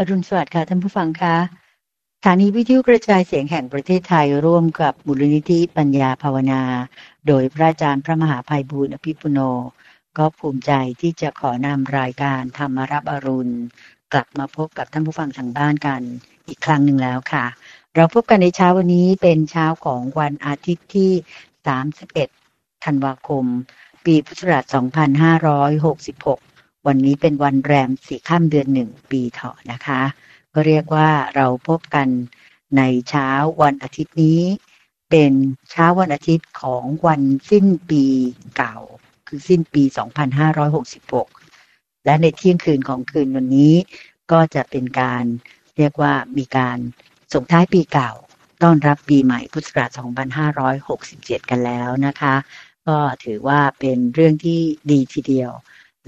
อรุณสวัสดิ์ค่ะท่านผู้ฟังคะสถานีวิทยุกระจายเสียงแห่งประเทศไทยร่วมกับมูลนิธิปัญญาภาวนา โดยพระอาจารย์พระมหาภัยบูร์อภิปุโน ก็ภูมิใจที่จะขอนำรายการธรรมรับอรุณ กลับมาพบกับท่านผู้ฟังทางบ้านกันอีกครั้งหนึ่งแล้วค่ะ เราพบกันในเช้าวันนี้เป็นเช้าของวันอาทิตย์ที่ 31 ธันวาคม ปีพุทธศักราช 2566 วันนี้เป็นวันแรมสี่ข้ามเดือนหนึ่งปีเถาะนะคะ ก็เรียกว่าเราพบกันในเช้าวันอาทิตย์นี้ เป็นเช้าวันอาทิตย์ของวันสิ้นปีเก่า คือสิ้นปี 2566 และในเที่ยงคืนของคืนวันนี้ ก็จะเป็นการเรียกว่ามีการส่งท้ายปีเก่า ต้อนรับปีใหม่พุทธศักราช 2567 กันแล้วนะคะ ก็ถือว่าเป็นเรื่องที่ดีทีเดียว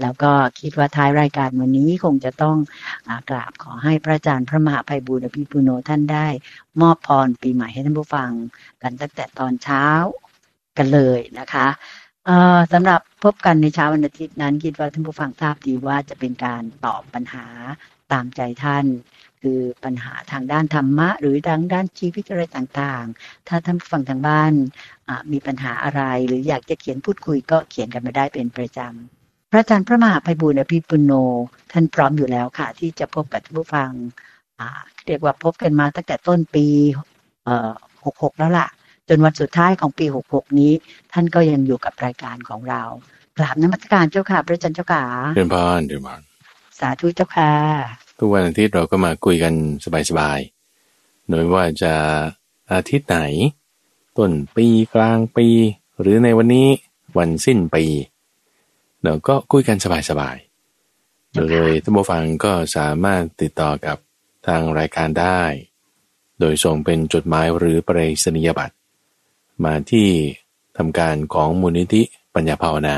แล้วก็คิดว่าท้ายรายการวันนี้คงจะต้องอกราบขอให้พระอาจารย์พระมหาภัยบุญอภิปุโนท่านได้ มอบพรปีใหม่ให้ท่านผู้ฟังกันตั้งแต่ตอนเช้ากันเลยนะคะสำหรับพบกันในเช้าวันอาทิตย์นั้น คิดว่าท่านผู้ฟังทราบดีว่าจะเป็นการตอบปัญหาตามใจท่าน คือปัญหาทางด้านธรรมะ หรือทางด้านชีวิตอะไรต่างๆ ถ้าท่านฟังทางบ้านมีปัญหาอะไร หรืออยากจะเขียนพูดคุยก็เขียนกันมาได้เป็นประจำ พระอาจารย์พระมหาภัยบุญอภิปุโน ท่านพร้อมอยู่แล้วค่ะ ที่จะพบกับผู้ฟังเรียกว่าพบกันมาตั้งแต่ต้นปีหกหกแล้วล่ะ จนวันสุดท้ายของปีหกหกนี้ ท่านก็ยังอยู่กับรายการของเรากราบนมัสการเจ้าค่ะ พระอาจารย์เจ้าค่ะเดินพานเดินพานสาธุเจ้าค่ะ ทุกวันอาทิตย์เราก็มาคุยกันสบายๆโดยว่าจะอาทิตย์ไหน ต้นปีกลางปี หรือในวันนี้วันสิ้นปี เราก็คุยกันสบายๆ โดยท่านผู้ฟังก็สามารถติดต่อกับทางรายการได้ โดยส่งเป็นจดหมายหรือปริศนียบัตรมาที่ทำการของมูลนิธิปัญญาภาวนา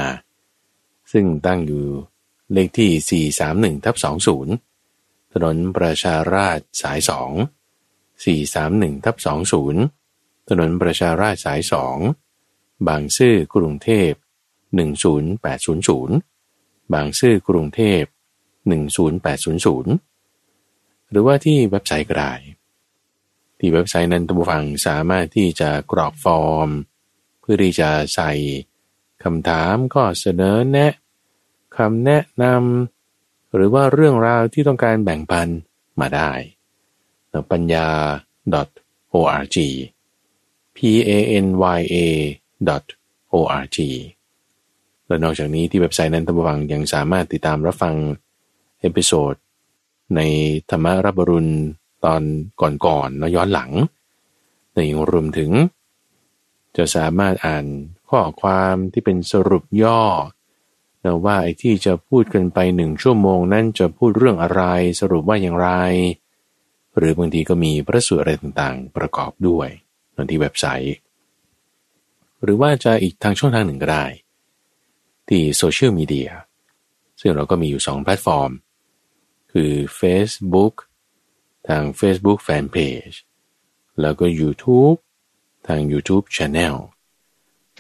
ซึ่งตั้งอยู่เลขที่ 431ทับ20 ถนนประชาราชสายสองสี่สามหนึ่งทับสองศูนย์ถนนประชาราชสายสองบางซื่อกรุงเทพ หนึ่งศูนย์แปดศูนย์ศูนย์บางซื่อกรุงเทพหนึ่งศูนย์แปดศูนย์ศูนย์หรือว่าที่เว็บไซต์ก็ได้ที่เว็บไซต์นั้นท่านผู้ฟังสามารถที่จะกรอกฟอร์ม เพื่อที่จะใส่คำถามก็เสนอแนะคำแนะนำหรือว่าเรื่องราวที่ต้องการแบ่งปันมาได้ปัญญา .org p a n y a .org และนอกจากนี้ที่เว็บไซต์นั้นท่านผู้ฟังยังสามารถติดตามรับฟังเอพิโซดในธรรมรับรุณตอนก่อนๆแล้วย้อนหลังในยังรวมถึง จะสามารถอ่านข้อความที่เป็นสรุปย่อนะว่าไอ้ที่จะพูดกันไปหนึ่งชั่วโมงนั้นจะพูดเรื่องอะไรสรุปว่าอย่างไร หรือบางทีก็มีพระสูตรอะไรต่างๆ ประกอบด้วยในที่เว็บไซต์ หรือว่าจะอีกทางช่องทางหนึ่งก็ได้ ที่โซเชียลมีเดียซึ่งเราก็มีอยู่ 2 แพลตฟอร์ม คือ Facebook ทาง Facebook Fanpage แล้วก็ YouTube ทาง YouTube Channel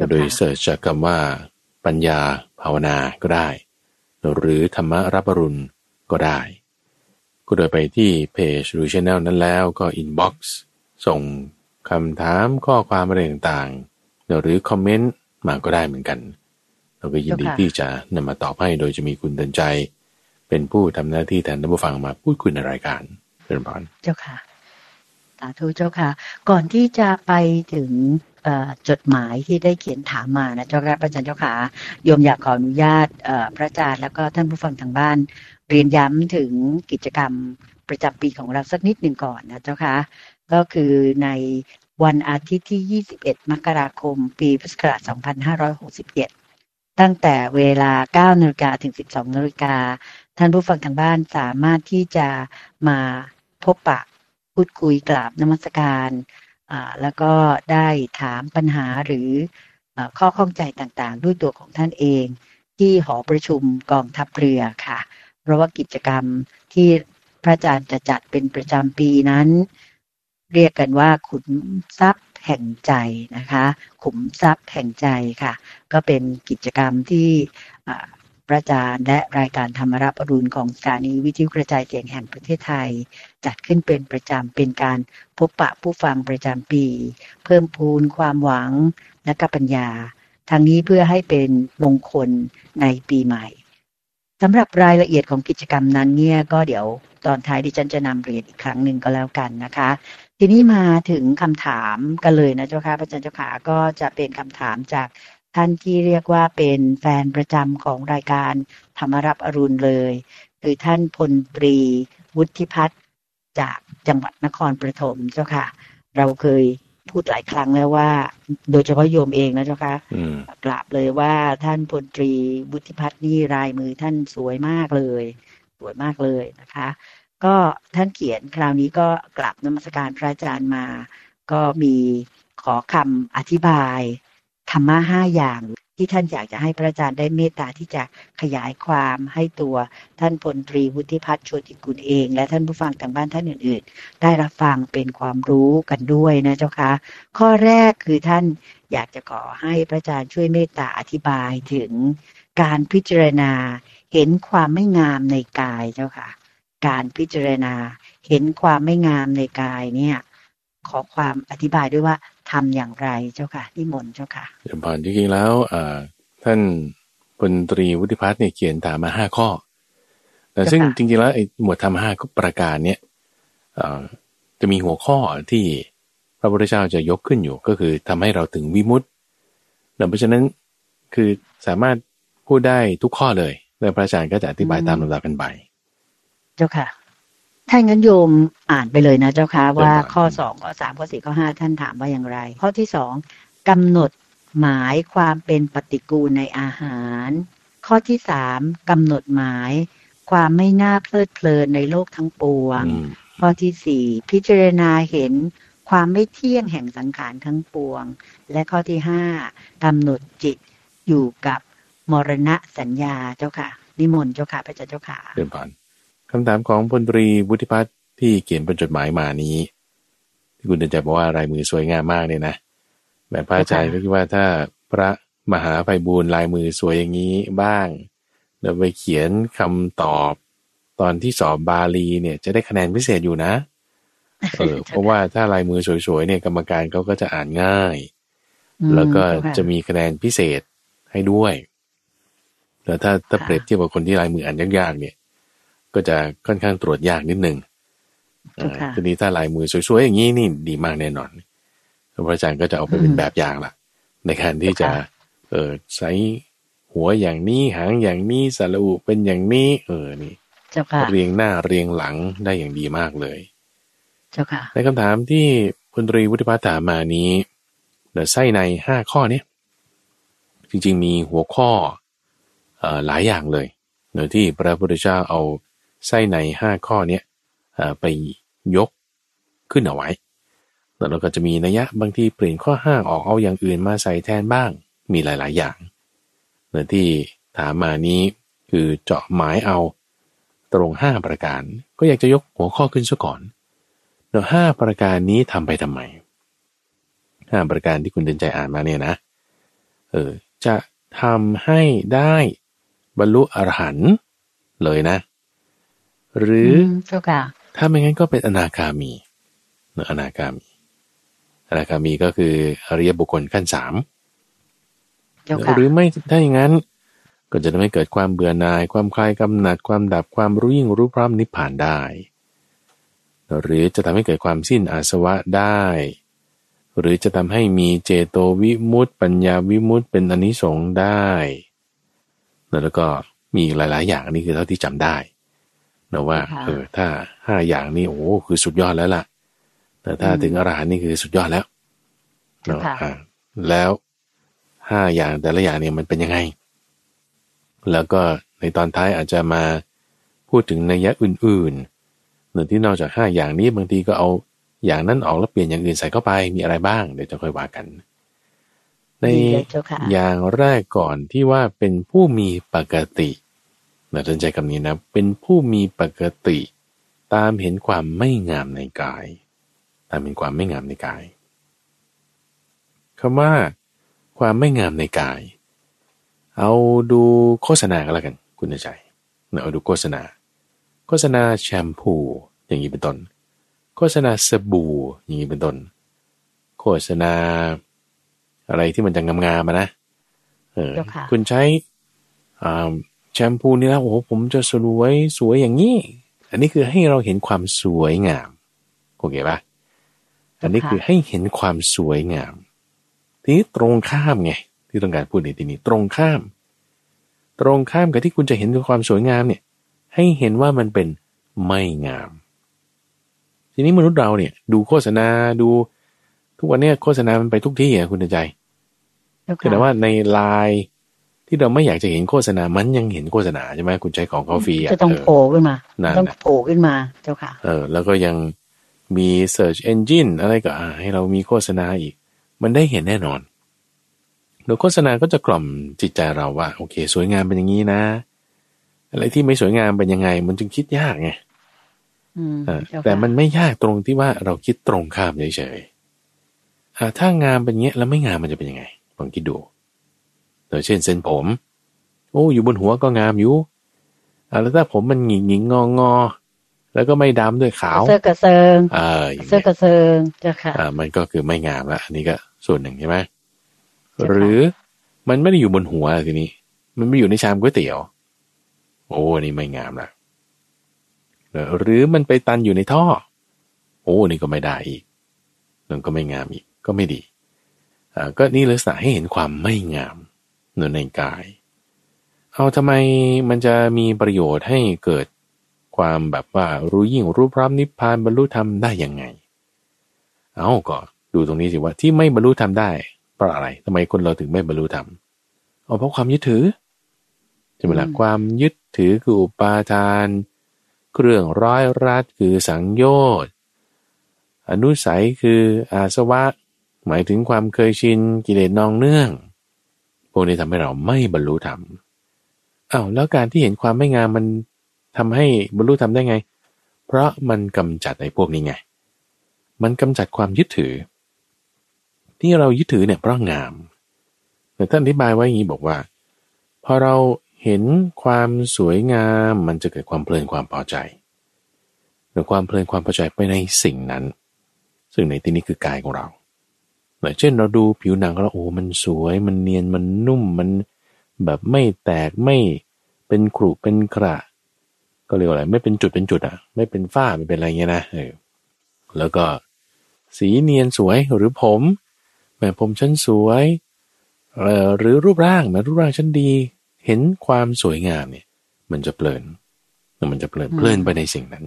โดย search จากคำว่า ปัญญาภาวนาก็ได้ หรือธรรมะรับอรุณก็ได้ ก็โดยไปที่เพจหรือช anel นั้นแล้วก็ inbox ส่งคำถามข้อความอะไรต่างๆ หรือ comment มาก็ได้เหมือนกัน เราก็ยินดีที่จะนำมาตอบให้ โดยจะมีคุณเดินใจ เป็นผู้ทำหน้าที่แทนท่านผู้ฟังมาพูดคุยในรายการเป็นพรเจ้าค่ะสาธุเจ้าค่ะ ก่อนที่จะไปถึงจดหมายที่ได้เขียนถามมานะเจ้าค่ะพระอาจารย์เจ้าค่ะโยมอยากขออนุญาตพระอาจารย์แล้วก็ท่านผู้ฟังทางบ้าน เรียนย้ำถึงกิจกรรมประจำปีของเราสักนิดหนึ่งก่อนนะเจ้าค่ะก็คือในวันอาทิตย์ที่ 21 มกราคม ปีพุทธศักราช 2567 ตั้งแต่เวลา 9นาฬิกาถึง 12นาฬิกา ท่านผู้ฟังทางบ้านสามารถที่จะมาพบปะพูดคุยกราบนมัสการแล้วก็ได้ถามปัญหาหรือข้อข้องใจต่างๆ ด้วยตัวของท่านเอง ที่หอประชุมกองทัพเรือค่ะ เพราะว่ากิจกรรมที่พระอาจารย์จะจัดเป็นประจำปีนั้น เรียกกันว่าขุนทรัพย์ แห่งใจนะคะ ขุมทรัพย์แห่งใจค่ะ ก็เป็นกิจกรรมที่พระอาจารย์และรายการธรรมรับอรุณของสถานีวิทยุกระจายเสียงแห่งประเทศไทย จัดขึ้นเป็นประจำเป็นการพบปะผู้ฟังประจำปี เพิ่มพูนความหวังและก็ปัญญาทางนี้เพื่อให้เป็นมงคลในปีใหม่สำหรับรายละเอียดของกิจกรรมนั้นเนี่ยก็เดี๋ยวตอนท้ายดิฉันจะนำเรียนอีกครั้งหนึ่งก็แล้วกันนะคะ ทีนี้มาถึงคำถามกันเลยนะเจ้าค่ะพระอาจารย์เจ้าขาก็จะเป็นคำถามจากท่านที่เรียกว่าเป็นแฟนประจำของรายการธรรมรับอรุณเลย คือท่านพลตรีวุฒิพัฒน์จากจังหวัดนครปฐมเจ้าค่ะ เราเคยพูดหลายครั้งแล้วว่า โดยเฉพาะโยมเองนะเจ้าค่ะกราบเลยว่าท่านพลตรีวุฒิพัฒน์นี่รายมือท่านสวยมากเลย สวยมากเลยนะคะ ก็ท่านเขียนคราวนี้ก็กลับนมัสการพระอาจารย์มา ก็มีขอคำอธิบายธรรมะห้าอย่างที่ท่านอยากจะให้พระอาจารย์ได้เมตตาที่จะขยายความให้ตัวท่านพลตรีวุฒิพัฒน์โชติกุลเอง และท่านผู้ฟังทางบ้านท่านอื่น ๆ ได้รับฟังเป็นความรู้กันด้วยนะเจ้าคะข้อแรกคือท่านอยากจะขอให้พระอาจารย์ช่วยเมตตาอธิบายถึงการพิจารณาเห็นความไม่งามในกายเจ้าค่ะ การพิจารณา เห็นความไม่งามในกายเนี่ย ขอความอธิบายด้วยว่าทำอย่างไรเจ้าค่ะนิมนต์เจ้าค่ะอย่างผ่านจริงๆแล้วท่านพลตรีวุฒิพัฒน์เนี่ยเขียนถามมาห้าข้อแต่ซึ่งจริงๆแล้วไอ้หมวดธรรมห้าประการเนี่ยจะมีหัวข้อที่พระพุทธเจ้าจะยกขึ้นอยู่ก็คือทำให้เราถึงวิมุตติเพราะฉะนั้นคือสามารถพูดได้ทุกข้อเลย แล้วพระอาจารย์ก็จะอธิบายตามลำดับกันไป เจ้าค่ะ ถ้างั้นโยมอ่านไปเลยนะเจ้าค่ะว่าข้อสองข้อสามข้อสี่ข้อห้าท่านถามว่าอย่างไร ข้อที่สองกำหนดหมายความเป็นปฏิกูลในอาหาร ข้อที่สามกำหนดหมายความไม่น่าเพลิดเพลินในโลกทั้งปวง ข้อที่สี่พิจารณาเห็นความไม่เที่ยงแห่งสังขารทั้งปวง และข้อที่ห้ากำหนดจิตอยู่กับมรณะสัญญาเจ้าค่ะ นิมนต์เจ้าค่ะพระเจ้าค่ะเดินผ่าน คำถามของพลตรีวุฒิพัฒน์ที่เขียนเป็นจดหมายมานี้ ที่คุณเดินใจบอกว่าลายมือสวยงามมากเนี่ยนะแบบพระอาจารย์ก็คิดว่าถ้าพระมหาไพบูลลายมือสวยอย่างนี้บ้างเราไปเขียนคำตอบตอนที่สอบบาลีเนี่ย จะได้คะแนนพิเศษอยู่นะเออเพราะว่าถ้าลายมือสวยๆเนี่ยกรรมการเขาก็จะอ่านง่าย แล้วก็จะมีคะแนนพิเศษให้ด้วยแต่ถ้าถ้าเปรียบเทียบกับคนที่ลายมืออ่านยากๆเนี่ย ก็จะค่อนข้างตรวจยากนิดนึงทีนี้ถ้าลายมือสวยๆอย่างนี้นี่ดีมากแน่นอนพระอาจารย์ก็จะเอาไปเป็นแบบอย่างละในการที่จะ เออใช้หัวอย่างนี้หางอย่างนี้สระอุเป็นอย่างนี้ เออนี่เรียงหน้าเรียงหลังได้อย่างดีมากเลย เจ้าค่ะในคำถามที่พลตรีวุฒิพัฒน์ถามมานี้เดี๋ยวไส้ในห้าข้อเนี้ยจริงๆมีหัวข้อหลายอย่างเลยเนื่อที่พระพุทธเจ้าเอา ไส้ในห้าข้อเนี้ยไปยกขึ้นเอาไว้ แล้วเราก็จะมีนัยยะบางทีเปลี่ยนข้อห้าออกเอาอย่างอื่นมาใส่แทนบ้าง มีหลาย ๆ อย่างเนื่อที่ถามมานี้คือเจาะหมายเอาตรงห้าประการ ก็อยากจะยกหัวข้อขึ้นซะก่อนเดี๋ยวห้าประการนี้ทำไปทำไมห้าประการที่คุณเดินใจอ่านมาเนี่ยนะ เออ จะทำให้ได้บรรลุอรหันต์เลยนะ หรือถ้าไม่งั้นก็เป็นอนาคามีเนอนาคามี อนาคามีก็คืออริยบุคคลขั้นสามหรือไม่ถ้าอย่างนั้น ก็จะทำให้เกิดความเบื่อหน่าย ความคลายกำหนัด ความดับความรู้ยิ่งรู้พร้อมนิพพานได้ หรือจะทำให้เกิดความสิ้นอาสวะได้ หรือจะทำให้มีเจโตวิมุตต์ปัญญาวิมุตต์เป็นอนิสงส์ได้ แล้วก็มีหลาย ๆ อย่างนี่คือเท่าที่จำได้ นะว่าเออถ้าห้าอย่างนี้โอ้คือสุดยอดแล้วล่ะ แต่ถ้าถึงอรหันต์นี่คือสุดยอดแล้วเนาะแล้วห้าอย่างแต่ละอย่างเนี่ยมันเป็นยังไง แล้วก็ในตอนท้ายอาจจะมาพูดถึงนัยยะอื่นๆหนึ่งที่นอกจากห้าอย่างนี้บางทีก็เอาอย่างนั้นออกแล้วเปลี่ยนอย่างอื่นใส่เข้าไปมีอะไรบ้างเดี๋ยวจะค่อยว่ากัน ในอย่างแรกก่อนที่ว่าเป็นผู้มีปกติ นะท่านใจคำนี้นะ เป็นผู้มีปกติ ตามเห็นความไม่งามในกาย ตามเห็นความไม่งามในกายคำว่า ความไม่งามในกาย เอาดูโฆษณาก็แล้วกัน คุณใจเอาดูโฆษณา โฆษณาแชมพูอย่างนี้เป็นต้น โฆษณาสบู่อย่างนี้เป็นต้น โฆษณา อะไรที่มันจะงามๆมานะเออ คุณใช้ แชมพูนี่แล้วโอ้โหผมจะสวยสวยอย่างนี้ อันนี้คือให้เราเห็นความสวยงามโอเคปะอันนี้คือให้เห็นความสวยงาม ทีนี้ตรงข้ามไงที่ต้องการพูดในที่นี้ตรงข้าม ตรงข้ามกับที่คุณจะเห็นความสวยงามเนี่ย ให้เห็นว่ามันเป็นไม่งาม ทีนี้มนุษย์เราเนี่ย ดูโฆษณาดู ทุกวันนี้โฆษณามันไปทุกที่อะคุณใจแต่ว่าในไลน์ ที่เราไม่อยากจะเห็นโฆษณา มันยังเห็นโฆษณาใช่ไหมคุณใจของเขาฟรีอะจะต้องโผล่ขึ้นมาต้องโผล่ขึ้นมาเจ้าค่ะ เออ แล้วก็ยังมี search engine อะไรก็ให้เรามีโฆษณาอีก มันได้เห็นแน่นอนโดยโฆษณาก็จะกล่อมจิตใจเราว่า โอเค สวยงามเป็นอย่างนี้นะ อะไรที่ไม่สวยงามเป็นยังไง มันจึงคิดยากไงแต่มันไม่ยากตรงที่ว่าเราคิดตรงข้ามเฉยๆถ้างามเป็นเงี้ยแล้วไม่งามมันจะเป็นยังไงลองคิดดูโดย เช่นเส้นผม โอ้อยู่บนหัวก็งามอยู่แล้วถ้าผมมันหงิงหงิงงองอแล้วก็ไม่ดำด้วยขาวเสื้อกระเซิงเออเสื้อกระเซิงจ้ะค่ะอ่ามันก็คือไม่งามละอันนี้ก็ส่วนหนึ่งใช่ไหมหรือมันไม่ได้อยู่บนหัวทีนี้ มันไม่อยู่ในชามก๋วยเตี๋ยว โอ้นี่ไม่งามละหรือมันไปตันอยู่ในท่อ โอ้นี่ก็ไม่ได้อีกนั่นก็ไม่งามอีกก็ไม่ดีอ่าก็นี่ลักษณะให้เห็นความไม่งาม ในกาย เอาทำไมมันจะมีประโยชน์ให้เกิดความแบบว่ารู้ยิ่งรู้พร้อมนิพพานบรรลุธรรมได้ยังไง เอาก็ดูตรงนี้สิว่าที่ไม่บรรลุธรรมได้เพราะอะไรทำไมคนเราถึงไม่บรรลุธรรมเอาเพราะความยึดถือจะเป็นหลักความยึดถือคืออุปาทาน เครื่องร้อยรัดคือสังโยชน์อนุสัยคืออาสวะ หมายถึงความเคยชินกิเลสนองเนื่อง พวกนี้ทำให้เราไม่บรรลุธรรมอ้าวแล้วการที่เห็นความไม่งามมันทำให้บรรลุธรรมได้ไง เพราะมันกำจัดไอ้พวกนี้ไง มันกำจัดความยึดถือ ที่เรายึดถือเนี่ยเพราะงาม แต่ท่านอธิบายไว้อย่างนี้บอกว่า พอเราเห็นความสวยงามมันจะเกิดความเพลินความพอใจหรือความเพลินความพอใจไปในสิ่งนั้น ซึ่งในที่นี้คือกายของเรา เหมือนเช่นเราดูผิวหนังแล้วโอ้มันสวย มันเนียนมันนุ่มมันแบบไม่แตกไม่เป็นกรุเป็นกระ ก็เรียกว่าอะไรไม่เป็นจุดเป็นจุดอะ ไม่เป็นฝ้าไม่เป็นอะไรเงี้ยนะเออแล้วก็สีเนียนสวยหรือผมแม่ผมฉันสวยเอ่อหรือรูปร่างแม่รูปร่างฉันดี เห็นความสวยงามเนี่ย มันจะเพลินมันจะเพลินเพลินไปในสิ่งนั้น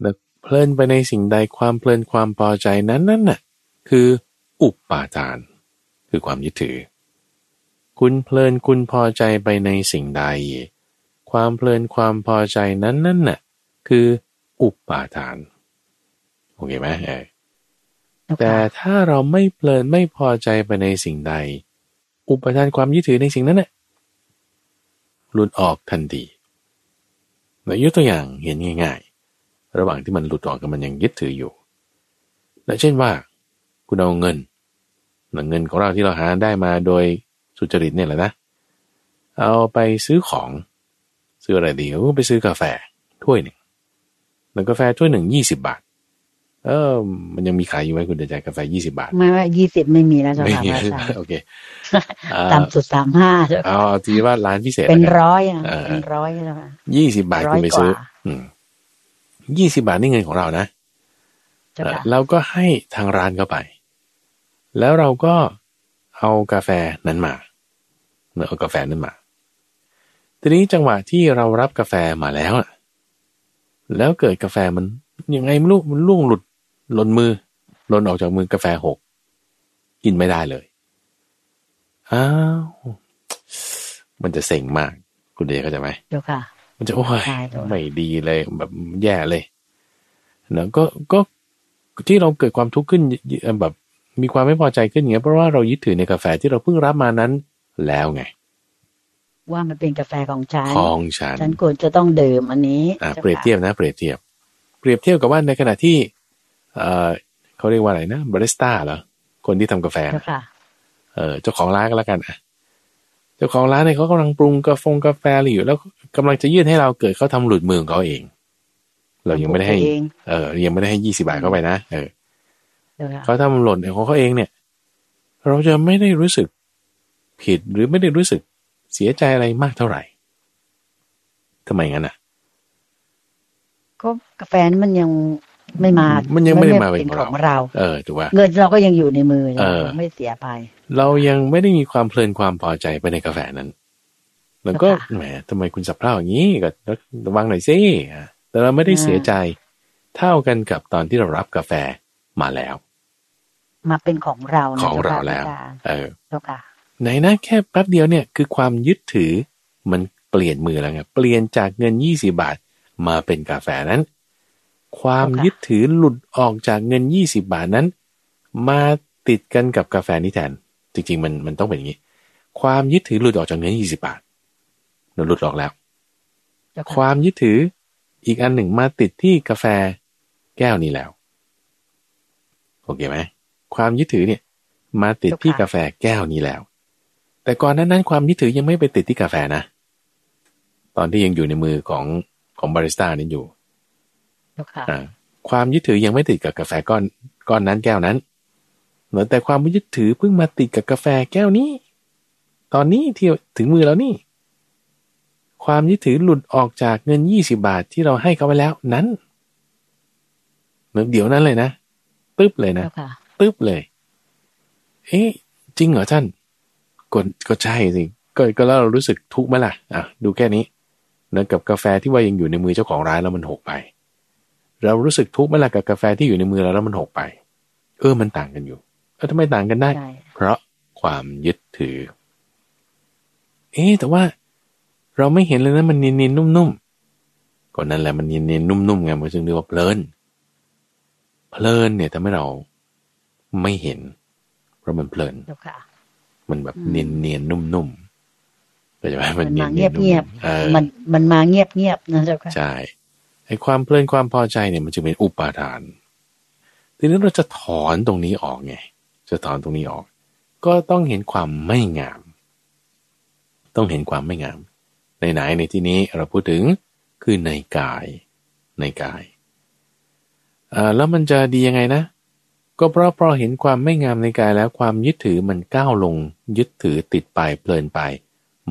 แล้วเพลินไปในสิ่งใดความเพลินความพอใจนั้นนั่นน่ะ คือ อุปปาทาน คือความยึดถือ คุณเพลินคุณพอใจไปในสิ่งใด ความเพลินความพอใจนั้นนั่นน่ะคืออุปาทานโอเคไหมเออแต่ถ้าเราไม่เพลินไม่พอใจไปในสิ่งใด อุปทานความยึดถือในสิ่งนั้นน่ะหลุดออกทันทีเรายกตัวอย่างเห็นง่าย ๆ ระหว่างที่มันหลุดออกกับมันยังยึดถืออยู่และเช่นว่า คุณเอาเงินเงินของเราที่เราหาได้มาโดยสุจริตเนี่ยแหละนะ เอาไปซื้อของ ซื้ออะไรดีก็ไปซื้อกาแฟถ้วยหนึ่งแล้วกาแฟถ้วยหนึ่งยี่สิบาท เออ มันยังมีขายอยู่ไหมคุณเดชกาแฟยี่สิบาท ไม่ว่ายี่สิบไม่มีแล้วจ้ะค่ะโอเคต่ำสุดสามห้าเอาทีว่าร้านพิเศษเป็นร้อยอะเป็นร้อยแล้วค่ะยี่สิบาทคุณไปซื้ออืมยี่สิบาทนี่เงินของเรานะ เราก็ให้ทางร้านเข้าไป แล้วเราก็เอากาแฟนั้นมาเอากาแฟนั้นมา ทีนี้จังหวะที่เรารับกาแฟมาแล้วอะแล้วเกิดกาแฟมันยังไงไม่รู้มันล่วงหลุดหล่นมือหล่นออกจากมือกาแฟหกกินไม่ได้เลยอ้าวมันจะเซ็งมาก คุณเดชเข้าใจไหมเดี๋ยวค่ะ มันจะโอ้ยไม่ดีเลยแบบแย่เลยเนะก็ก็ ที่เราเกิดความทุกข์ขึ้นแบบมีความไม่พอใจขึ้นอย่างเงี้ยเพราะว่าเรายึดถือในกาแฟที่เราเพิ่งรับมานั้นแล้วไง ว่ามันเป็นกาแฟของฉันของฉันฉันควรจะต้องดื่มอันนี้อ่าเปรียบเทียบนะ เปรียบเทียบ เปรียบเทียบกับว่าในขณะที่ เอ่อเขาเรียกว่าอะไรนะบาริสต้าเหรอคนที่ทำกาแฟค่ะเออเจ้าของร้านก็แล้วกันอะเจ้าของร้านเนี่ยเขากำลังปรุงกาแฟกาแฟอยู่แล้วกำลังจะยื่นให้เราเกิดเขาทำหลุดมือของเขาเอง เรายังไม่ได้ให้เองเออยังไม่ได้ให้ยี่สิบาทเข้าไปนะเออเจ้าค่ะเขาทำหล่นของเขาเองเนี่ย เราจะไม่ได้รู้สึกผิดหรือไม่ได้รู้สึกเสียใจอะไรมากเท่าไหร่ทำไมงั้นอะ ก็กาแฟนั้นมันยังไม่มามัมันยังไม่ได้มาเป็นเป็นของของเราเรา เออถูกป่ะเงินเราก็ยังอยู่ในมือเออไม่เสียไป เรายังไม่ได้มีความเพลินความพอใจไปในกาแฟนั้น แล้วก็ค่ะแหมทำไมคุณสับเพร่าอย่างนี้ก็ระวังหน่อยสิอะ แต่เราไม่ได้เสียใจเท่ากันกับตอนที่เรารับกาแฟมาแล้ว มาเป็นของเรานะของเราจ้ค่ะแล้วอาจารย์เออเจ้าค่ะไหนนะแค่แป๊บเดียวเนี่ยคือความยึดถือมันเปลี่ยนมือแล้วไงเปลี่ยนจากเงินยี่สิบาทมาเป็นกาแฟนั้น ความค่ะยึดถือหลุดออกจากเงินยี่สิบาทนั้น มาติดกันกับกาแฟนี้แทน จริงๆ มันมันต้องเป็นอย่างนี้ ความยึดถือหลุดออกจากเงินยี่สิบาทเราหลุดออกแล้วเจ้าคค่ะวามยึดถือ อีกอันหนึ่งมาติดที่กาแฟแก้วนี้แล้ว โอเคไหมความยึดถือเนี่ย มาติดที่กาแฟแก้วนี้แล้ว แต่ก่อนหนั้นนั้นความยึดถือยังไม่ไปติดที่กาแฟนะ ตอนที่ยังอยู่ในมือของของบาริสต้านี่อยู่เจ้าค่ะอ่าความยึดถือยังไม่ติดกับกาแฟก้อนก้อนนั้นแก้วนั้นเหมือนแต่ความยึดถือเพิ่งมาติดกับกาแฟแก้วนี้ ตอนนี้ที่ถึงมือแล้วนี่ ความยึดถือหลุดออกจากเงินยี่สิบาทที่เราให้เขาไปแล้วนั้นเหมือนเดี๋ยวนั้นเลยนะตึ๊บเลยนะเจ้าค่ะตึ๊บเลย เอ๊ะจริงเหรอท่านก็ก็ใช่สิก็ก็แล้วเรารู้สึกทุกข์ไหมล่ะอะดูแค่นี้เหมือนกับกาแฟที่ว่ายังอยู่ในมือเจ้าของร้านแล้วมันหกไป เรารู้สึกทุกข์ไหมล่ะกับกาแฟที่อยู่ในมือเราแล้วมันหกไป เออมันต่างกันอยู่เออทำไมต่างกันได้ใช่เพราะความยึดถือ เอ๊ะแต่ว่า เราไม่เห็นเลยนะมันเนียนๆนุ่มๆก็นั่นแหละมันเนียนๆนุ่มๆไงมันจึงเรียกว่าเพลินเพลินเนี่ยทำให้เราไม่เห็น เพราะมันเพลินเจ้าค่ะมันแบบอืมเนียนเนียนๆนุ่มๆเข้าใจไหมมัมันนเนียมานๆเงียบเงียบนุ่มๆเออมันมันมาเงียบเงียบนะเจ้าค่ะใช่ไอ้ความเพลินความพอใจเนี่ยมันจะเป็นอุปาทาน ทีนี้เราจะถอนตรงนี้ออกไง จะถอนตรงนี้ออก ก็ต้องเห็นความไม่งาม ต้องเห็นความไม่งาม ในไหนในที่นี้เราพูดถึงคือในกายในกายอ่าแล้วมันจะดียังไงนะ ก็เพราะเพราะเห็นความไม่งามในกายแล้วความยึดถือมันก้าวลง ยึดถือติดไปเพลินไป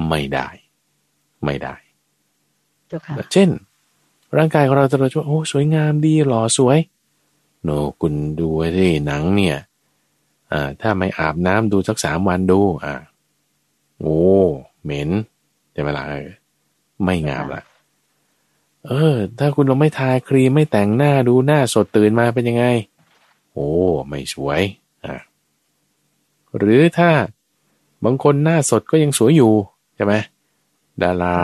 ไม่ได้ ไม่ได้เจ้าค่ะเช่น ร่างกายของเราจะเราจะว่าโอ้สวยงามดีหล่อสวย โนคุณดูไว้ที่หนังเนี่ยอ่าถ้าไม่อาบน้ำดูสักสามวันดูอ่าโอ้เหม็น ใช่ไหมล่ะเออไม่งามละเออ ถ้าคุณเราไม่ทาครีมไม่แต่งหน้าดูหน้าสดตื่นมาเป็นยังไง โอ้ไม่สวยอ่าหรือถ้าบางคนหน้าสดก็ยังสวยอยู่ใช่ไหมดารา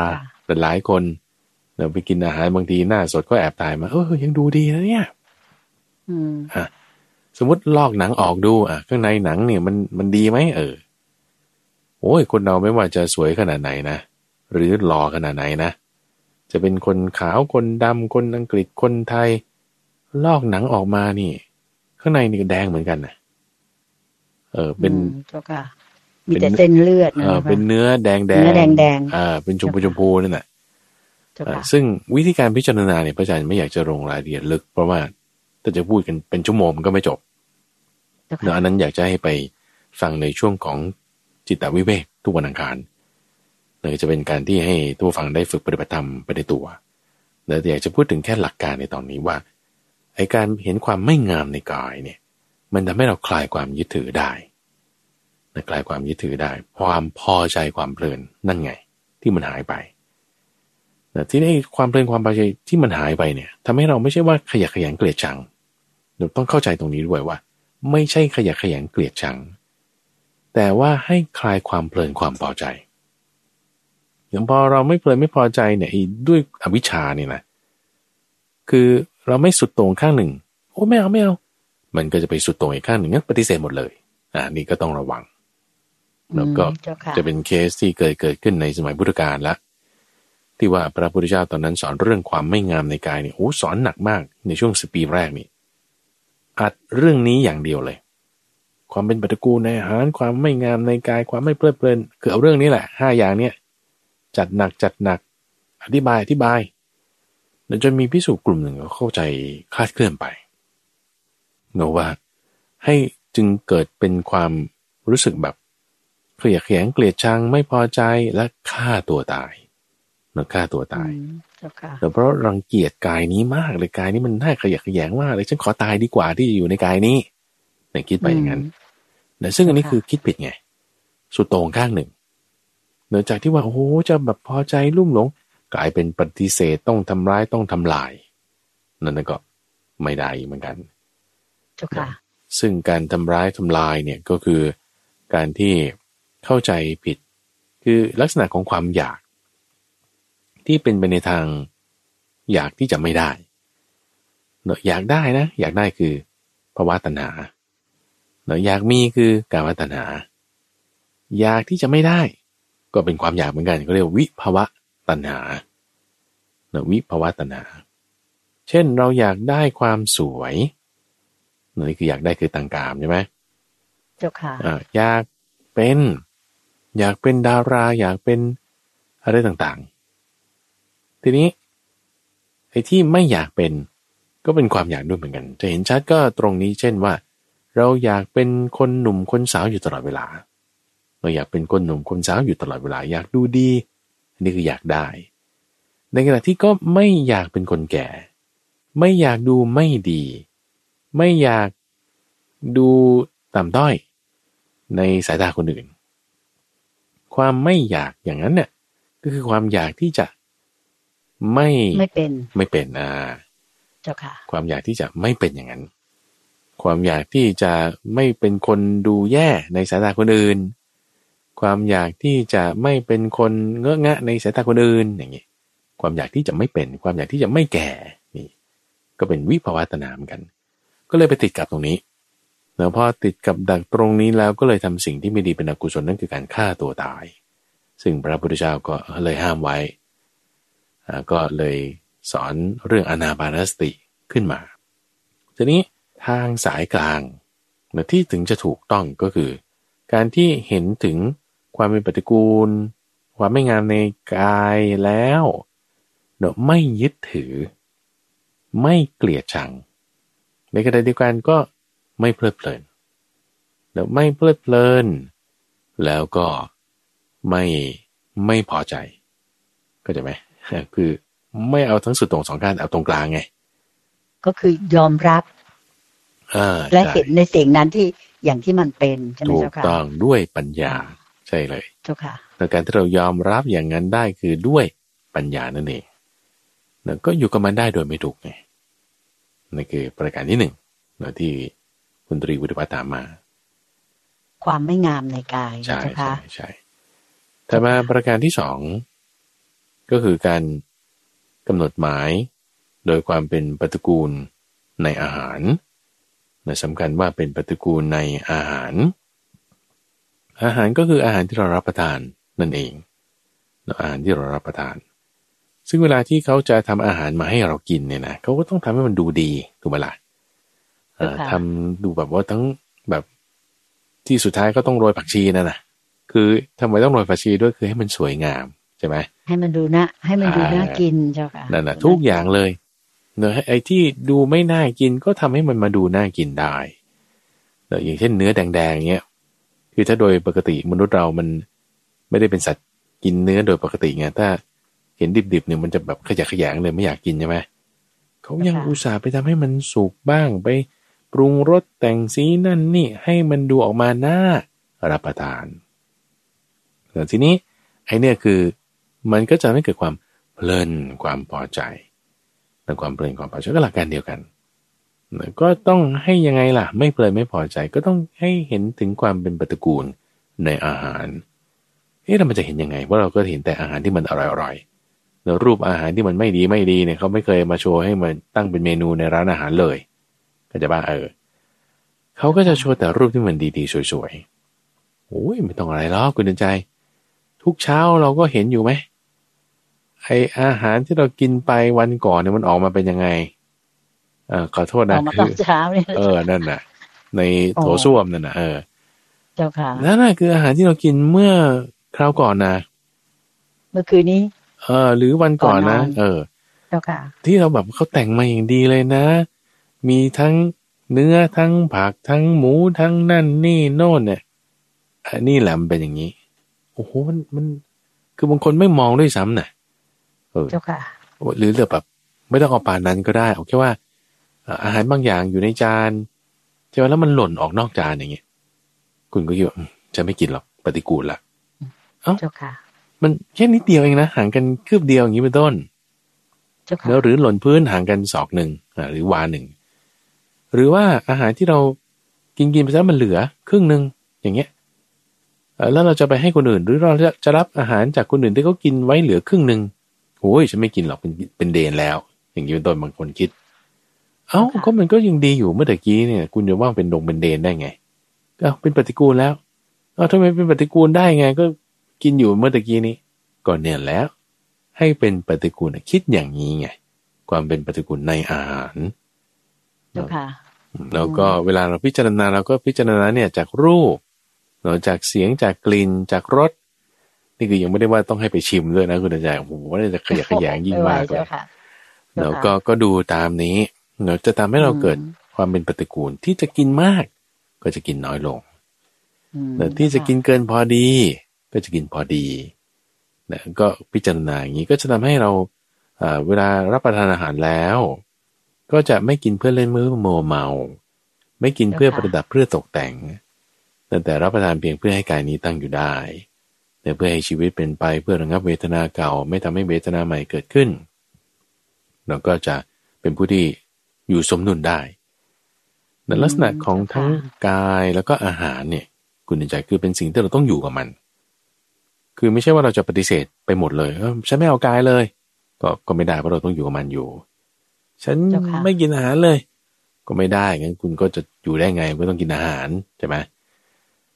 หลายคนเราไปกินอาหารบางทีหน้าสดก็แอบถ่ายมาเออยังดูดีนะเนี่ย อืมสมมติลอกหนังออกดูอะข้างในหนังเนี่ยมันมันดีไหมเออโอ้ยคนเราไม่ว่าจะสวยขนาดไหนนะ หรือหล่อขนาดไหนนะ จะเป็นคนขาวคนดำคนอังกฤษคนไทย ลอกหนังออกมานี่ ข้างในนี่ก็แดงเหมือนกันนะเออเป็นอืมเจ้าค่ะมีแต่เส้นเลือดเอนะอเจ้าเป็นค่ะเนื้อแดงแดงเนื้อแดงๆอ่าเป็นชมพูชมพูนั่นแหละเจ้าเอ่อค่ะซึ่งวิธีการพิจารณาเนี่ยพระอาจารย์ไม่อยากจะลงรายละเอียดลึก เพราะว่าถ้าจะพูดกันเป็นชั่วโมงมันก็ไม่จบเจ้าเนาะค่ะอันนั้นอยากจะให้ไปฟังในช่วงของจิตวิเวกทุกวันอังคาร เลยจะเป็นการที่ให้ทุกฟังได้ฝึกปฏิบัติธรรมไปในตัวแล้วอยากจะพูดถึงแค่หลักการในตอนนี้ว่าไอการเห็นความไม่งามในกายเนี่ย มันทำให้เราคลายความยึดถือได้นะคลายความยึดถือได้ ความพอใจความเพลินนั่นไง ที่มันหายไปแต่ที่นี่ความเพลินความพอใจที่มันหายไปเนี่ยทำให้เราไม่ใช่ว่าขยะขยงเกลียดชังเราต้องเข้าใจตรงนี้ด้วยว่า ไม่ใช่ขยะขยงเกลียดชัง แต่ว่าให้คลายความเพลินความพอใจ อย่างพอเราไม่เพลินไม่พอใจเนี่ยไอ้ด้วยอวิชชาเนี่ยนะคือเราไม่สุดโต่งข้างหนึ่ง โอ้ไม่เอาไม่เอา มันก็จะไปสุดโต่งอีกข้างหนึ่งงั้นปฏิเสธหมดเลย อ่านี่ก็ต้องระวัง แล้วก็อืมเจ้าค่ะจะเป็นเคสที่เกิดเกิดขึ้นในสมัยพุทธกาลละ ที่ว่าพระพุทธเจ้าตอนนั้นสอนเรื่องความไม่งามในกายเนี่ยโอ้สอนหนักมากในช่วงสิบปีแรกนี่อัดเรื่องนี้อย่างเดียวเลย ความเป็นปฏิกูลในอาหารความไม่งามในกายความไม่เพลิดเพลินคือเอาเรื่องนี้แหละห้าอย่างเนี้ย จัดหนักจัดหนัก อธิบายอธิบายแล้วจนมีพิสูจกลุ่มหนึ่งเข้าใจคลาดเคลื่อนไปเนว่าให้จึงเกิดเป็นความรู้สึกแบบเกลียดแขงเกลียดชังไม่พอใจและฆ่าตัวตายเนาะฆ่าตัวตายแต่เพราะรังเกียจกายนี้มากเลยกายนี้มันน่าขยะแขยงมากเลยฉันขอตายดีกว่าที่จะอยู่ในกายนี้เนี่ยคิดไปอย่างนั้นแต่ซึ่งอันนี้คือคิดผิดไง สุดโต่งข้างหนึ่ง เนื่องจากที่ว่าโอ้โหจะแบบพอใจลุ่มหลง กลายเป็นปฏิเสธต้องทำร้ายต้องทำลาย นั่นก็ไม่ได้เหมือนกันเจ้าค่ะซึ่งการทำร้ายทำลายเนี่ยก็คือการที่เข้าใจผิด คือลักษณะของความอยาก ที่เป็นไปในทางอยากที่จะไม่ได้เนอะอยากได้นะ อยากได้คือภาวะตัณหาเนอะอยากมีคือการวัตนาอยากที่จะไม่ได้ ก็เป็นความอยากเหมือนกันเขาเรียกวิภาวะตัณหาเนอะวิภาวะตัณหา เช่นเราอยากได้ความสวยนี่คืออยากได้คือตังกามใช่ไหมเจ้าค่ะอ่าอยากเป็น อยากเป็นดารา อยากเป็นอะไรต่างๆ ทีนี้ไอ้ที่ไม่อยากเป็นก็เป็นความอยากด้วยเหมือนกัน จะเห็นชัดก็ตรงนี้เช่นว่า เราอยากเป็นคนหนุ่มคนสาวอยู่ตลอดเวลา เราอยากเป็นคนหนุ่มคนสาวอยู่ตลอดเวลาอยากดูดีอันนี้คืออยากได้ ในขณะที่ก็ไม่อยากเป็นคนแก่ ไม่อยากดูไม่ดี ไม่อยากดูต่ำต้อย ในสายตาคนอื่น ความไม่อยากอย่างนั้นเนี่ยก็คือความอยากที่จะไม่ไม่เป็นไม่เป็นอ่าเจ้าค่ะ ความอยากที่จะไม่เป็นอย่างนั้น ความอยากที่จะไม่เป็นคนดูแย่ในสายตาคนอื่น ความอยากที่จะไม่เป็นคนเงอะงะในสายตาคนอื่นอย่างนี้ความอยากที่จะไม่เป็น ความอยากที่จะไม่แก่นี่ ก็เป็นวิภาวะตนามกัน ก็เลยไปติดกับตรงนี้แล้วพอติดกับดักตรงนี้แล้วก็เลยทำสิ่งที่ไม่ดีเป็นอกุศลนั่นคือการฆ่าตัวตาย ซึ่งพระพุทธเจ้าก็เลยห้ามไว้ก็เลยสอนเรื่องอนาบานสติขึ้นมา ทีนี้ทางสายกลางที่ถึงจะถูกต้องก็คือ การที่เห็นถึง ความเป็นปฏิกูล ความไม่งามในกายแล้วเนาะไม่ยึดถือ ไม่เกลียดชัง ในขณะเดียวกันก็ไม่เพลิดเพลินแล้วไม่เพลิดเพลิน แล้วก็ไม่ไม่พอใจ ก็จะไหมคือไม่เอาทั้งสุดตรงสองการเอาตรงกลางไง ก็คือยอมรับและเห็นในสิ่งนั้นที่อย่างที่มันเป็นใช่ไหมเจ้าค่ะถูกต้องด้วยปัญญา ใช่เลยเจ้าค่ะแต่การที่เรายอมรับอย่างนั้นได้คือด้วยปัญญานั่นเองแล้วก็อยู่กับมันได้โดยไม่ถูกไงนั่นคือประการที่หนึ่งนะที่คุณตรีวุฒิพัฒน์ถามมา ความไม่งามในกายใช่ใช่ใช่แต่มาประการที่สองก็คือการกำหนดหมายโดยความเป็นปฏิกูลในอาหารนะสำคัญว่าเป็นปฏิกูลในอาหาร อาหารก็คืออาหารที่เรารับประทานนั่นเองอาหารที่เรารับประทาน ซึ่งเวลาที่เขาจะทำอาหารมาให้เรากินเนี่ยนะเขาก็ต้องทำให้มันดูดีถูกไหมล่ะทำดูแบบว่าทั้งแบบที่สุดท้ายก็ต้องโรยผักชีนั่นนะคือทำไมต้องโรยผักชีด้วยคือให้มันสวยงามใช่ไหมให้มันดูนะให้มันดูน่ากินเจ้าค่ะนั่นแหะทุกอย่างเลยเนอะไอ้ที่ดูไม่น่ากินก็ทำให้มันมาดูน่ากินได้เนอะอย่างเช่นเนื้อแดงๆเนี้ย คือถ้าโดยปกติมนุษย์เรามันไม่ได้เป็นสัตว์กินเนื้อโดยปกติไงถ้าเห็นดิบๆเนี่ยมันจะแบบขยะขยงเลยไม่อยากกินใช่ไหมเขายังอุตส่าห์ไปทำให้มันสุกบ้างไปปรุงรสแต่งสีนั่นนี่ให้มันดูออกมาน่ารับประทานแต่ทีนี้ไอเนี่ยคือมันก็จะไม่เกิดความเพลินความพอใจแต่ความเพลินความพอใจก็หลักการเดียวกัน ก็ต้องให้ยังไงล่ะ ไม่เพลินไม่พอใจ ก็ต้องให้เห็นถึงความเป็นปฏิกูลในอาหารเอ๊ะเรามันจะเห็นยังไงว่าเราก็เห็นแต่อาหารที่มันอร่อยแล้วรูปอาหารที่มันไม่ดีไม่ดีเนี่ยเขาไม่เคยมาโชว์ให้มันตั้งเป็นเมนูในร้านอาหารเลยก็จะบ้าเออเขาก็จะโชว์แต่รูปที่มันดีๆสวยๆโอ้ยไม่ต้องอะไรหรอกคุณเดินใจ ทุกเช้าเราก็เห็นอยู่ไหมไออาหารที่เรากินไปวันก่อนเนี่ยมันออกมาเป็นยังไง เออขอโทษนะคือเช้าเนี่ยเออนั่นน่ะ ในโถส้วมนั่นนะเออเจ้าค่ะนั่นน่ะคืออาหารที่เรากินเมื่อคราวก่อนนะเมื่อคืนนี้ เออ หรือวันก่อนนะก่อนนอนเออ เจ้าค่ะ ที่เราแบบเขาแต่งมาอย่างดีเลยนะ มีทั้งเนื้อทั้งผักทั้งหมูทั้งนั่นนี่โน่นเนี่ยอันนี้แหละมันเป็นอย่างนี้ โอ้โหมันมัน คือบางคนไม่มองด้วยซ้ำน่ะเออเจ้าค่ะ หรือแบบไม่ต้องเอาปานนั้นก็ได้เอาแค่ว่าเอ่ออาหารบางอย่างอยู่ในจานใช่ไหมแล้วมันหล่นออกนอกจานอย่างเงี้ยคุณก็คิดว่าอืมจะไม่กินหรอกปฏิกูลละเจ้าค่ะมันแค่นิดเดียวเองนะห่างกันคืบเดียวอย่างนี้เป็นต้นเจ้าค่ะแล้วหรือหล่นพื้นห่างกันศอกหนึ่งอ่าหรือวาหนึ่งหรือว่าอาหารที่เรากินกินไปแล้วมันเหลือครึ่งหนึ่งอย่างเงี้ยเอ่อแล้วเราจะไปให้คนอื่น หรือเราจะจะรับอาหารจากคนอื่นที่เขากินไว้เหลือครึ่งหนึ่งโอ้ยฉันไม่กินหรอกเป็นเป็นเดนแล้ว อย่างนี้เป็นต้นบางคนคิด เอ้าก็มันก็ยังดีอยู่เมื่อตะกี้เนี่ย คุณจะว่าเป็นดงเป็นเดนได้ไงก็เป็นปฏิกูลแล้วเอ้าทำไมเป็นปฏิกูลได้ไง ก็กินอยู่เมื่อตะกี้นี้ก่อนเนี่ยแล้ว ให้เป็นปฏิกูลน่ะคิดอย่างนี้ไงความเป็นปฏิกูลในอาหารเจ้าค่ะแล้วก็เวลาเราพิจารณาเราก็พิจารณาเนี่ยจากรูปเนาะจากเสียงจากกลิ่นจากรสนี่คือยังไม่ได้ว่าต้องให้ไปชิมด้วยนะคุณอาจารย์โอ้โหนี่จะขยะแขยงยิ่งมากเลไไหวยเจ้าค่ะแล้วก็ก็ดูตามนี้ เนาะจะทำให้เราเกิดความเป็นปฏิกูลที่จะกินมาก ก็จะกินน้อยลงอืมแต่ที่จะกินเกินพอดี ก็จะกินพอดีนะก็พิจารณาอย่างนี้ก็จะทำให้เราเอ่อเวลารับประทานอาหารแล้ว ก็จะไม่กินเพื่อเล่นมือโมวเมา ไม่กินเพื่อประดับเพื่อตกแต่ง แต่แต่รับประทานเพียงเพื่อให้กายนี้ตั้งอยู่ได้แต่เพื่อให้ชีวิตเป็นไปเพื่อระงับเวทนาเก่า ไม่ทำให้เวทนาใหม่เกิดขึ้น เราก็จะเป็นผู้ที่ อยู่สมดุลได้ในลักษณะของทั้งกายแล้วก็อาหารเนี่ย คุณใจคือเป็นสิ่งที่เราต้องอยู่กับมัน คือไม่ใช่ว่าเราจะปฏิเสธไปหมดเลยเออฉันไม่เอากายเลย ก็ก็ไม่ได้เพราะเราต้องอยู่กับมันอยู่ ฉันเจ้าค่ะไม่กินอาหารเลย ก็ไม่ได้งั้นคุณก็จะอยู่ได้ไงก็ต้องกินอาหารใช่ไหม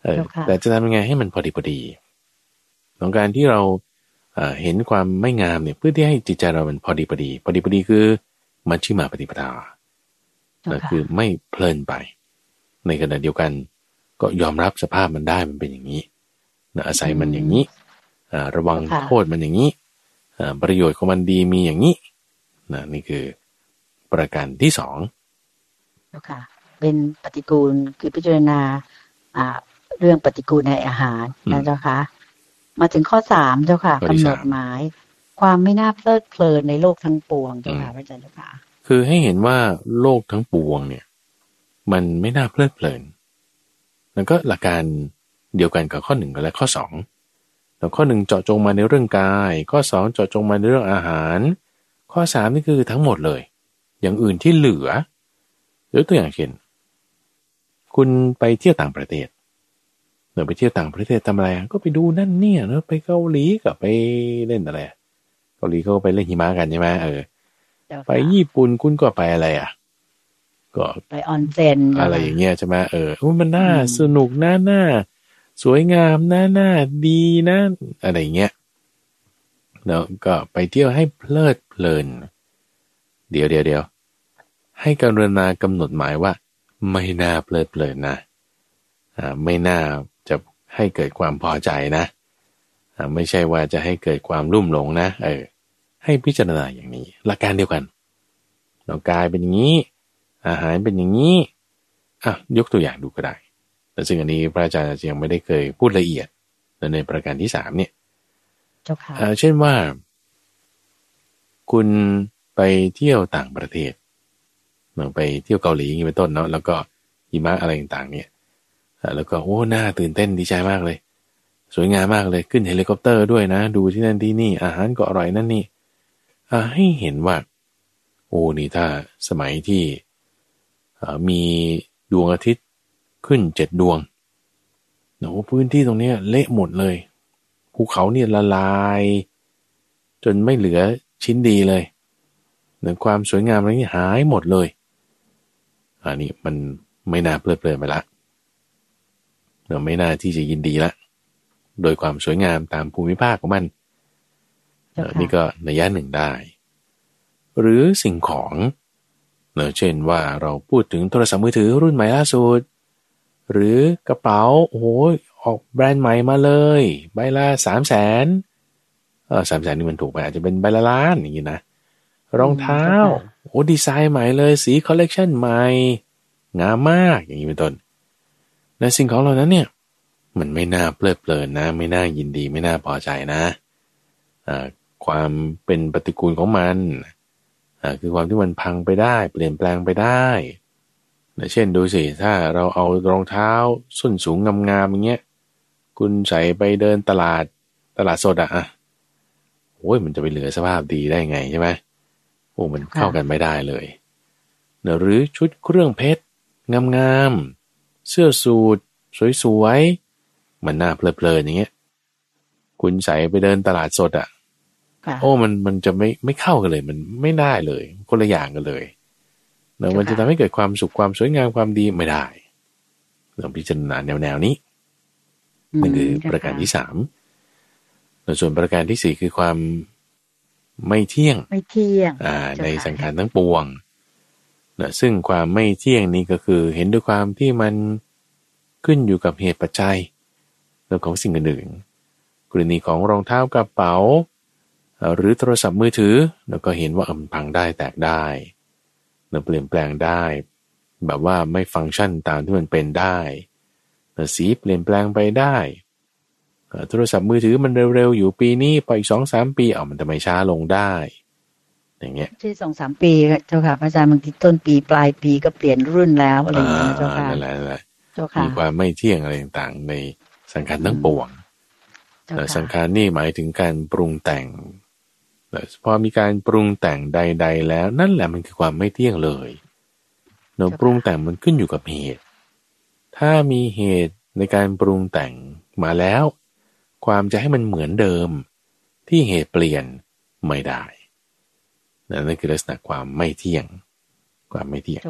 เออเจ้าค่ะแต่จะทำยังไงให้มันพอดีพอดีของการที่เราเอ่อเห็นความไม่งามเนี่ยเพื่อที่ให้จิตใจเรามันพอดีพอดี พอดีพอดีคือมัชชิมาปฏิปทาเจ้า นะค่ะคือไม่เพลินไป ในขณะเดียวกัน ก็ยอมรับสภาพมันได้มันเป็นอย่างนี้นะอาศัยมันอย่างนี้อ่าระวังโทษมันอย่างนี้อ่าประโยชน์ของมันดีมีอย่างนี้นะนี่คือประการที่สองเจ้าค่ะเป็นปฏิกูลคือพิจารณาอ่าเรื่องปฏิกูลในอาหารนะเจ้าค่ะมาถึงข้อสามเจ้าค่ะกำหนดหมาย ความไม่น่าเพลิดเพลินในโลกทั้งปวงเจ้าค่ะพระอาจารย์เจ้าค่ะ คือให้เห็นว่าโลกทั้งปวงเนี่ย มันไม่น่าเพลิดเพลินแล้วก็หลักการเดียวกันกับข้อหนึ่งและข้อสองแล้วข้อหนึ่งเจาะจงมาในเรื่องกาย ข้อสองเจาะจงมาในเรื่องอาหาร ข้อสามนี่คือทั้งหมดเลย อย่างอื่นที่เหลือยกตัวอย่างเช่นคุณไปเที่ยวต่างประเทศเนอะไปเที่ยวต่างประเทศทำอะไรก็ไปดูนั่นเนี่ยเนอะไปเกาหลีกับไปเล่นอะไรเกาหลีเขาไปเล่นหิมะกันใช่ไหมเออ ไปญี่ปุ่นคุณก็ไปอะไรอะ ก็ไปออนเซ็นเจ้าค่ะอะไรอย่างเงี้ยใช่ไหมเอออุ๊ยมันน่าอืมสนุกน่าน่าสวยงามน่าน่าดีนะอะไรอย่างเงี้ยแล้วก็ไปเที่ยวให้เพลิดเพลิน เดี๋ยวเดี๋ยวเดี๋ยวให้กรุณากำหนดหมายว่า ไม่น่าเพลิดเพลินนะอ่าไม่น่าจะให้เกิดความพอใจนะอ่าไม่ใช่ว่าจะให้เกิดความรุ่มหลงนะ เออ ให้พิจารณาอย่างนี้ หลักการเดียวกันเรากายเป็นอย่างนี้ อาหารเป็นอย่างนี้อะยกตัวอย่างดูก็ได้แต่ซึ่งอันนี้พระอาจารย์ยังไม่ได้เคยพูดละเอียดในประการที่สามเนี่ยเจ้าค่ะอ่าเช่นว่า คุณไปเที่ยวต่างประเทศเมืองไปเที่ยวเกาหลีอย่างนี้เป็นต้นเนาะแล้วก็หิมะอะไรต่างๆ เนี่ยอ่าแล้วก็โอ้น่าตื่นเต้นดีใจมากเลย สวยงามมากเลยขึ้นเฮลิคอปเตอร์ด้วยนะ ดูที่นั่นที่นี่ อาหารก็อร่อยนั่นนี่อ่า ให้เห็นว่า โอ้นี่ถ้าสมัยที่มีดวงอาทิตย์ขึ้นเจ็ดดวงโอ้พื้นที่ตรงนี้เละหมดเลย ภูเขาเนี่ยละลาย จนไม่เหลือชิ้นดีเลยหนึ่งความสวยงามอะไรนี่หายหมดเลย อันนี้มันไม่น่าเพลิดเพลินไปละเราไม่น่าที่จะยินดีละ โดยความสวยงามตามภูมิภาคของมัน นี่ก็นัยยะหนึ่งได้ หรือสิ่งของเนอะเช่นว่าเราพูดถึงโทรศัพท์มือถือรุ่นใหม่ล่าสุด หรือกระเป๋าโอ้โหออกแบรนด์ใหม่มาเลย ใบละสามแสนเออสามแสนนี่มันถูกไปอาจจะเป็นใบละล้านอย่างนี้นะรองเท้าโอ้ดีไซน์ใหม่เลยสีคอลเลกชันใหม่ งามมากอย่างนี้เป็นต้นในสิ่งของเหล่านั้นเนี่ย มันไม่น่าเพลิดเพลินนะ ไม่น่ายินดีไม่น่าพอใจนะ ความเป็นปฏิกูลของมันคือความที่มันพังไปได้ เปลี่ยนแปลงไปได้เช่นดูสิถ้าเราเอารองเท้าส้นสูงงามๆอย่างเงี้ยคุณใส่ไปเดินตลาดตลาดสดอะโอ้ยมันจะไปเหลือสภาพดีได้ไงใช่ไหมโอ้มันเข้ากันไม่ได้เลยหรือชุดเครื่องเพชรงามๆเสื้อสูทสวยๆมันน่าเพลินๆอย่างเงี้ย คุณใส่ไปเดินตลาดสดอะ โอ้มันมันจะไม่ไม่เข้ากันเลย มันไม่ได้เลยคนละอย่างกันเลยเนาะมันจะทำให้เกิดความสุขความสวยงามความดีไม่ได้เราพิจารณาแนวแนวนี้นั่นคือประการที่สามส่วนประการที่สี่คือความไม่เที่ยงไม่เที่ยงอ่าในสังขารทั้งปวงนะซึ่งความไม่เที่ยงนี้ก็คือเห็นด้วยความที่มันขึ้นอยู่กับเหตุปัจจัยเรื่องของสิ่งอื่นๆกรณีของรองเท้ากระเป๋า หรือโทรศัพท์มือถือ แล้วก็เห็นว่ามันพังได้แตกได้เราเปลี่ยนแปลงได้ แบบว่าไม่ฟังก์ชันตามที่มันเป็นได้สีเปลี่ยนแปลงไปได้โทรศัพท์มือถือมันเร็วๆ อยู่ปีนี้พออีกสองสามปีเอามันจะไม่ช้าลงได้ อย่างเงี้ยที่สองสามปีเจ้าค่ะพระอาจารย์บางทีต้นปีปลายปีก็เปลี่ยนรุ่นแล้วอะไรอย่างเงี้ยเจ้าค่ะนั่นแหละนั่นแหละมีความไม่เที่ยงอะไรต่างๆ ในสังขารทั้งปวงสังขารนี่หมายถึงการปรุงแต่ง พอมีการปรุงแต่งใด ๆ แล้ว นั่นแหละมันคือความไม่เที่ยงเลยเนาะปรุงแต่งมันขึ้นอยู่กับเหตุ ถ้ามีเหตุในการปรุงแต่งมาแล้ว ความจะให้มันเหมือนเดิม ที่เหตุเปลี่ยนไม่ได้นั่นคือลักษณะความไม่เที่ยง ความไม่เที่ยง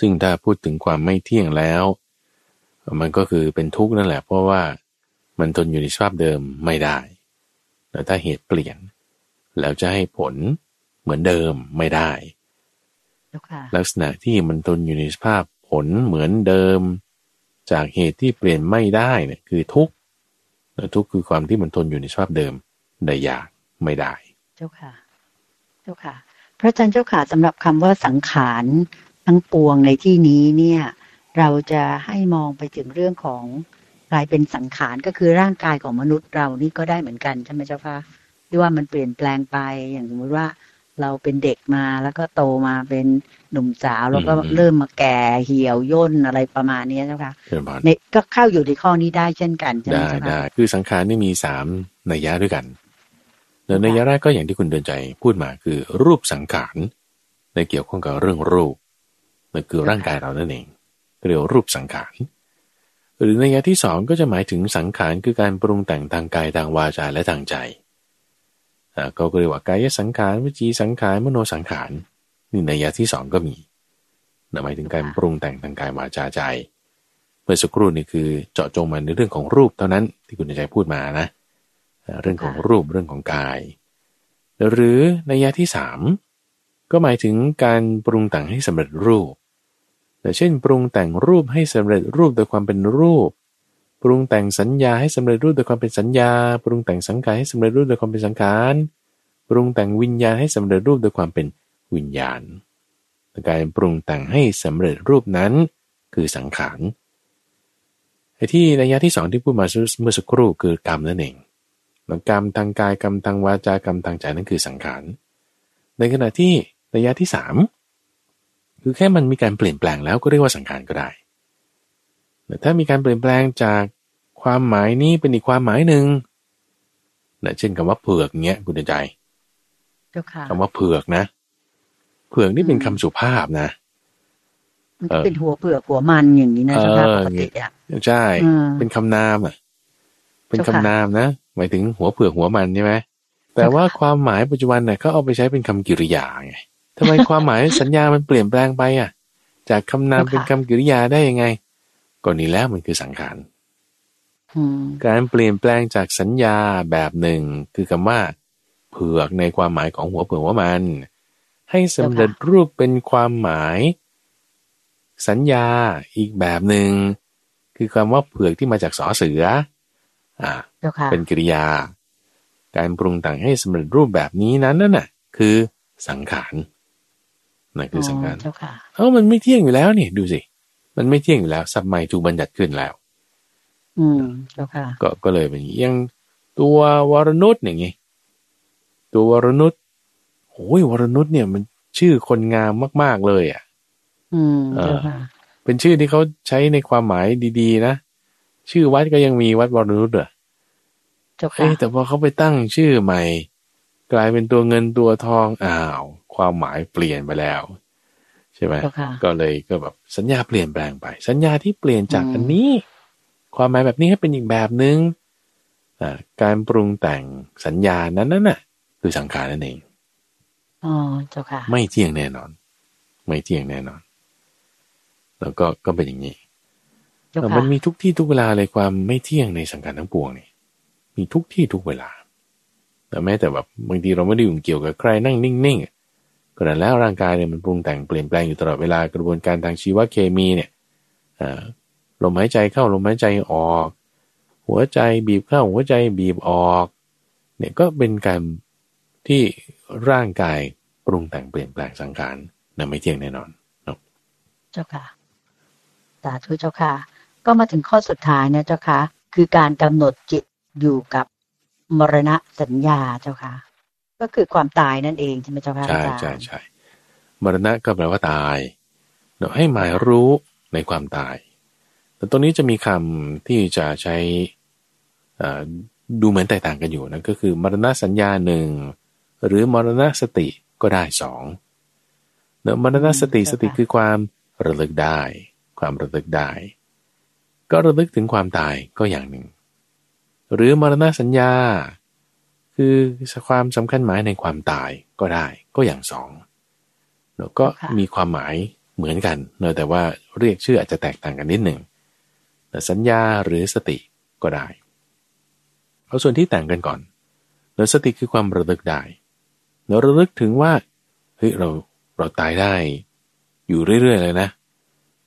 ซึ่งถ้าพูดถึงความไม่เที่ยงแล้ว มันก็คือเป็นทุกข์นั่นแหละ เพราะว่ามันทนอยู่ในสภาพเดิมไม่ได้ แต่ถ้าเหตุเปลี่ยน แล้วจะให้ผลเหมือนเดิมไม่ได้ ลักษณะที่มันทนอยู่ในสภาพผลเหมือนเดิม จากเหตุที่เปลี่ยนไม่ได้เนี่ยคือทุกข์และทุกข์คือความที่มันทนอยู่ในสภาพเดิมได้ยากไม่ได้ เจ้าค่ะ เจ้าค่ะ พระอาจารย์เจ้าค่ะสำหรับคำว่าสังขารทั้งปวงในที่นี้เนี่ย เราจะให้มองไปถึงเรื่องของ กลายเป็นสังขารก็คือร่างกายของมนุษย์เรานี่ก็ได้เหมือนกันใช่ไหมเจ้าคะที่ว่ามันเปลี่ยนแปลงไปอย่างสมมติว่าเราเป็นเด็กมาแล้วก็โตมาเป็นหนุ่มสาวแล้วก็เริ่มมาแก่เหี่ยวย่นอะไรประมาณนี้เจ้าคะในก็เข้าอยู่ในข้อนี้ได้เช่นกันใช่ไหมได้ได้คือสังขารนี่มีสามนัยยะด้วยกันในยะแรกก็อย่างที่คุณเดินใจพูดมาคือรูปสังขารในเกี่ยวข้องกับเรื่องรูปนั่นคือร่างกายเรานั่นเองเรียกรูปสังขาร หรือในยะที่สองก็จะหมายถึงสังขารคือการปรุงแต่งทางกายทางวาจาและทางใจอ่าก็เรียกว่ากายสังขารวิจีสังขารมโนสังขารนี่ในยะที่สองก็มีหมายถึงการปรุงแต่งทางกายวาจาใจเมื่อสักครู่นี่คือเจาะจงมาในเรื่องของรูปเท่านั้นที่คุณใจพูดมานะเรื่องของรูปเรื่องของกาย หรือในยะที่สามก็หมายถึงการปรุงแต่งให้สำเร็จรูป แต่เช่น ปรุงแต่งรูปให้สำเร็จรูปโดยความเป็นรูป ปรุงแต่งสัญญาให้สำเร็จรูปโดยความเป็นสัญญา ปรุงแต่งสังขารให้สำเร็จรูปโดยความเป็นสังขาร ปรุงแต่งวิญญาณให้สำเร็จรูปโดยความเป็นวิญญาณการปรุงแต่งให้สำเร็จรูปนั้น คือสังขารไอ้ที่ระยะที่สองที่พูดมาเมื่อสักครู่คือกรรมนั่นเองกรรมทางกายกรรมทางวาจากรรมทางใจนั่นคือสังขาร ในขณะที่ระยะที่สาม คือแค่มันมีการเปลี่ยนแปลงแล้วก็เรียกว่าสังขารก็ได้แต่ถ้ามีการเปลี่ยนแปลงจากความหมายนี้เป็นอีกความหมายหนึ่งนะเช่นคำว่าเผือกเงี้ยคุณใจคำว่าเผือกนะ เผือกนี่เป็นคำสุภาพนะมันเป็นหัวเผือกหัวมันอย่างนี้นะสภาพปกติอะใช่เป็นคำนามอะ เป็นคำนามนะหมายถึงหัวเผือกหัวมันใช่ไหมแต่ว่าความหมายปัจจุบันเนี่ยเขาเอาไปใช้เป็นคำกิริยาไง ทำไมความหมายสัญญามันเปลี่ยนแปลงไปอะ จากคำนามเป็นคำกริยาได้ยังไงก็นี้แล้วมันคือสังขารการเปลี่ยนแปลงจากสัญญาแบบหนึ่ง คือคำว่า เผือกในความหมายของหัวเผือกว่ามัน ให้สำเร็จรูปเป็นความหมาย สัญญาอีกแบบหนึง่งคือคำว่าเผือกที่มาจากสอเสือ อ่าเจ้าค่ะเป็นกิริยา การปรุงแต่งให้สำเร็จรูปแบบนี้นั้นนั่นน่ะ คือสังขาร นั่นคือสังขารเจ้าค่ะเอ้ามันไม่เที่ยงอยู่แล้วนี่ดูสิ มันไม่เที่ยงอยู่แล้วสับใหม่ถูกบัญญัติขึ้นแล้ว อืมเจ้าค่ะ ก็ก็เลยเป็นอย่างนี้ยังตัววรนุษย์อย่างงี้ ตัววรนุษย์โอ้ยวรนุษย์เนี่ยมันชื่อคนงามมาก ๆเลย อะ อืมเออเจ้าค่ะเป็นชื่อที่เขาใช้ในความหมายดีๆ นะ ชื่อวัดก็ยังมีวัดวรนุษย์เหรอเจ้าค่ะเอ้ยแต่พอเขาไปตั้งชื่อใหม่ กลายเป็นตัวเงินตัวทองอ้าว ความหมายเปลี่ยนไปแล้วใช่ไหมเจ้าค่ะก็เลยก็แบบสัญญาเปลี่ยนแปลงไป สัญญาที่เปลี่ยนจากอืมอันนี้ ความหมายแบบนี้ให้เป็นอีกแบบหนึง่งอ่าการปรุงแต่งสัญญานั้นนั่นน่ะคือสังขารนั่นเองอ๋อเจ้าค่ะ ไม่เที่ยงแน่นอน ไม่เที่ยงแน่นอน แล้วก็ก็เป็นอย่างนี้เจ้าแต่ค่ะมันมีทุกที่ทุกเวลาเลยความไม่เที่ยงในสังขารทั้งปวงนี่มีทุกที่ทุกเวลาแต่แม้แต่แบบบางทีเราไม่ได้ยุ่งเกี่ยวกับใครนั่งนิ่งๆ ก็นั้นแล้วร่างกายเนี่ยมันปรุงแต่งเปลี่ยนแปลงอยู่ตลอดเวลากระบวนการทางชีวเคมีเนี่ยลมหายใจเข้าลมหายใจออก หัวใจบีบเข้าหัวใจบีบออกเนี่ยก็เป็นการที่ร่างกายปรุงแต่งเปลี่ยนแปลงสังขารนะไม่เที่ยงแน่นอนเนาะเจ้าค่ะสาธุเจ้าค่ะ ก็มาถึงข้อสุดท้ายนะเจ้าค่ะ คือการกำหนดจิตอยู่กับมรณะสัญญาเจ้าค่ะ ก็คือความตายนั่นเองใช่ไหมเจ้าค่ะใช่อาจารย์ใช่ใช่มรณะก็แปลว่าตายเนาะให้หมายรู้ในความตาย แต่ตรงนี้จะมีคำที่จะใช้เอ่อดูเหมือนแตกต่างกันอยู่นะก็คือมรณะสัญญาหนึ่งหรือมรณะสติก็ได้สองเนาะมรณะสติสติคือความระลึกได้ ความระลึกได้ ก็ระลึกถึงความตายก็อย่างหนึ่ง หรือมรณะสัญญา คือความสำคัญหมายในความตายก็ได้ก็อย่างสองแล้วก็มีความหมายเหมือนกันเนอะแต่ว่าเรียกชื่ออาจจะแตกต่างกันนิดหนึ่งแต่สัญญาหรือสติก็ได้ เอาส่วนที่แต่งกันก่อนเนอะสติคือความระลึกได้เนอะระลึกถึงว่าเฮ้ยเราเราตายได้ อยู่เรื่อยๆเลยนะ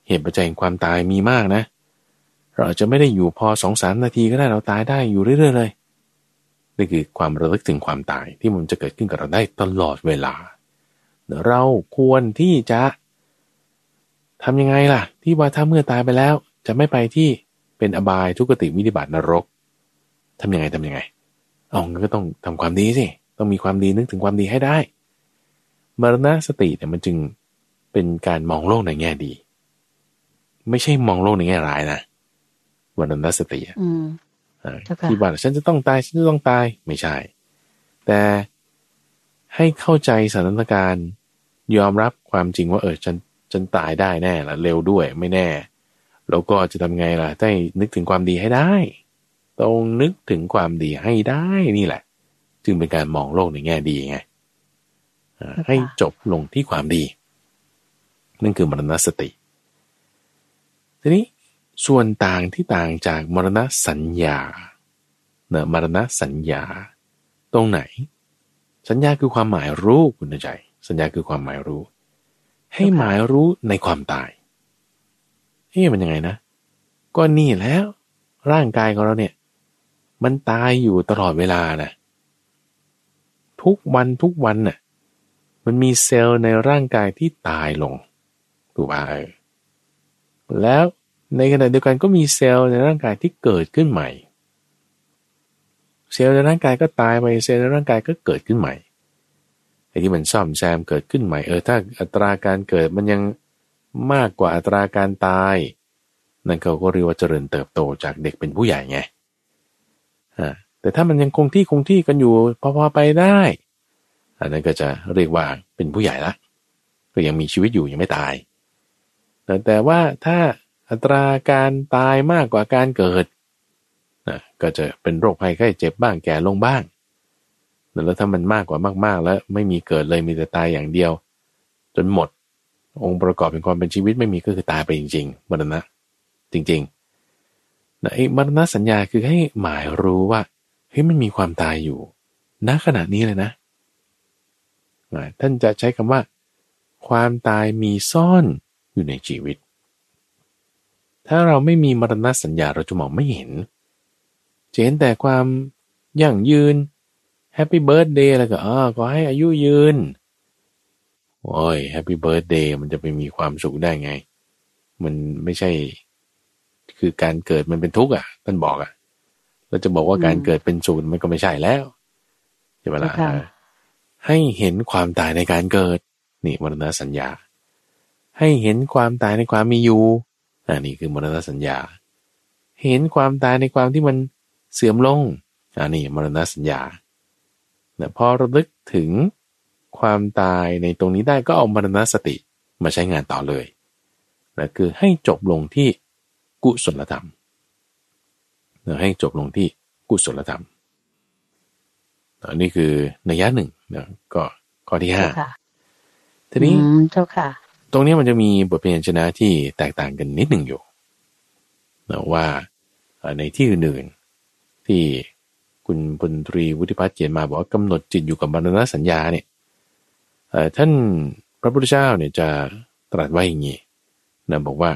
เหตุปัจจัยแห่งความตายมีมากนะ เราอาจจะไม่ได้อยู่พอสองสามนาทีก็ได้เราตายได้อยู่เรื่อยๆเลย นี่คือความระลึกถึงความตายที่มันจะเกิดขึ้นกับเราได้ตลอดเวลา เราควรที่จะทำยังไงล่ะ ที่ว่าถ้าเมื่อตายไปแล้ว จะไม่ไปที่เป็นอบายทุกติวินิบัตินรกทำยังไงทำยังไงเอางั้นก็ต้องทำความดีสิต้องมีความดีนึกถึงความดีให้ได้มรณะสติเนี่ยมันจึงเป็นการมองโลกในแง่ดี ไม่ใช่มองโลกในแง่ร้ายนะมรณสติ อะอืมอ่าเจ้าค่ะที่ว่าฉันจะต้องตายฉันจะต้องตายไม่ใช่ แต่ให้เข้าใจสถานการณ์ยอมรับความจริงว่าเออฉันฉันตายได้แน่ละเร็วด้วยไม่แน่ แล้วก็จะทำไงล่ะได้นึกถึงความดีให้ได้ ต้องนึกถึงความดีให้ได้นี่แหละ จึงเป็นการมองโลกในแง่ดีไงอ่าให้จบลงที่ความดี นั่นคือมรณสติ ทีนี้ ส่วนต่างที่ต่างจากมรณะสัญญาเนะมรณะสัญญา ตรงไหน สัญญาคือความหมายรู้คุณใจ สัญญาคือความหมายรู้ ให้หมายรู้ในความตายเฮ้มันยังไงนะ ก็นี่แล้ว ร่างกายของเราเนี่ย มันตายอยู่ตลอดเวลานะทุกวันทุกวันน่ะมันมีเซลล์ในร่างกายที่ตายลงถูกป่ะเออแล้ว ในขณะเดียวกันก็มีเซลล์ในร่างกายที่เกิดขึ้นใหม่ เซลล์ในร่างกายก็ตายไปเซลล์ในร่างกายก็เกิดขึ้นใหม่ไอ้ที่มันซ่อมแซมเกิดขึ้นใหม่เออถ้าอัตราการเกิดมันยังมากกว่าอัตราการตาย นั่นเขาก็เรียกว่าเจริญเติบโตจากเด็กเป็นผู้ใหญ่ไงอ่าแต่ถ้ามันยังคงที่คงที่กันอยู่พอๆไปได้ อันนั้นก็จะเรียกว่าเป็นผู้ใหญ่ละก็ยังมีชีวิตอยู่ยังไม่ตาย แต่แต่ว่าถ้า อัตราการตายมากกว่าการเกิดนะก็จะเป็นโรคภัยไข้เจ็บบ้างแก่ลงบ้าง แล้วถ้ามันมากกว่ามาก ๆ แล้วไม่มีเกิดเลยมีแต่ตายอย่างเดียว จนหมด องค์ประกอบเป็นความเป็นชีวิตไม่มีก็คือตายไปจริงๆมรณะ จริงๆนะไอ้มรณะสัญญาคือให้หมายรู้ว่าเฮ้ยมันมีความตายอยู่ณขณะนี้เลยนะท่านจะใช้คำว่า ความตายมีซ่อนอยู่ในชีวิต ถ้าเราไม่มีมรณะสัญญาเราจะมองไม่เห็นจะเห็นแต่ความยั่งยืน happy birthday แล้วก็อ๋อก็ให้อายุยืน โอ้ย happy birthday มันจะไปมีความสุขได้ไง มันไม่ใช่ คือการเกิดมันเป็นทุกข์อะท่านบอกอะเราจะบอกว่าการเกิดเป็นสุขมันก็ไม่ใช่แล้วใช่ไหมล่ะให้เห็นความตายในการเกิด นี่มรณะสัญญา ให้เห็นความตายในความมีอยู่ อันนี้คือมรณะสัญญา เห็นความตายในความที่มันเสื่อมลงอันนี้มรณะสัญญาเนี่ยพอระลึกถึงความตายในตรงนี้ได้ก็เอามรณสติมาใช้งานต่อเลยนะคือให้จบลงที่กุศลธรรมนะให้จบลงที่กุศลธรรมอันนี้คือนัยยะหนึ่งนะก็ข้อที่ห้าทีนี้เจ้าค่ะ ตรงนี้มันจะมีบทเรียนชนะที่แตกต่างกันนิดหนึ่งอยู่นะว่าในที่อื่นๆที่คุณพลตรีวุฒิพัฒน์เขียนมาบอกว่ากำหนดจิตอยู่กับมรณะสัญญาเนี่ยท่านพระพุทธเจ้าเนี่ยจะตรัสไว้อย่างนี้นะบอกว่า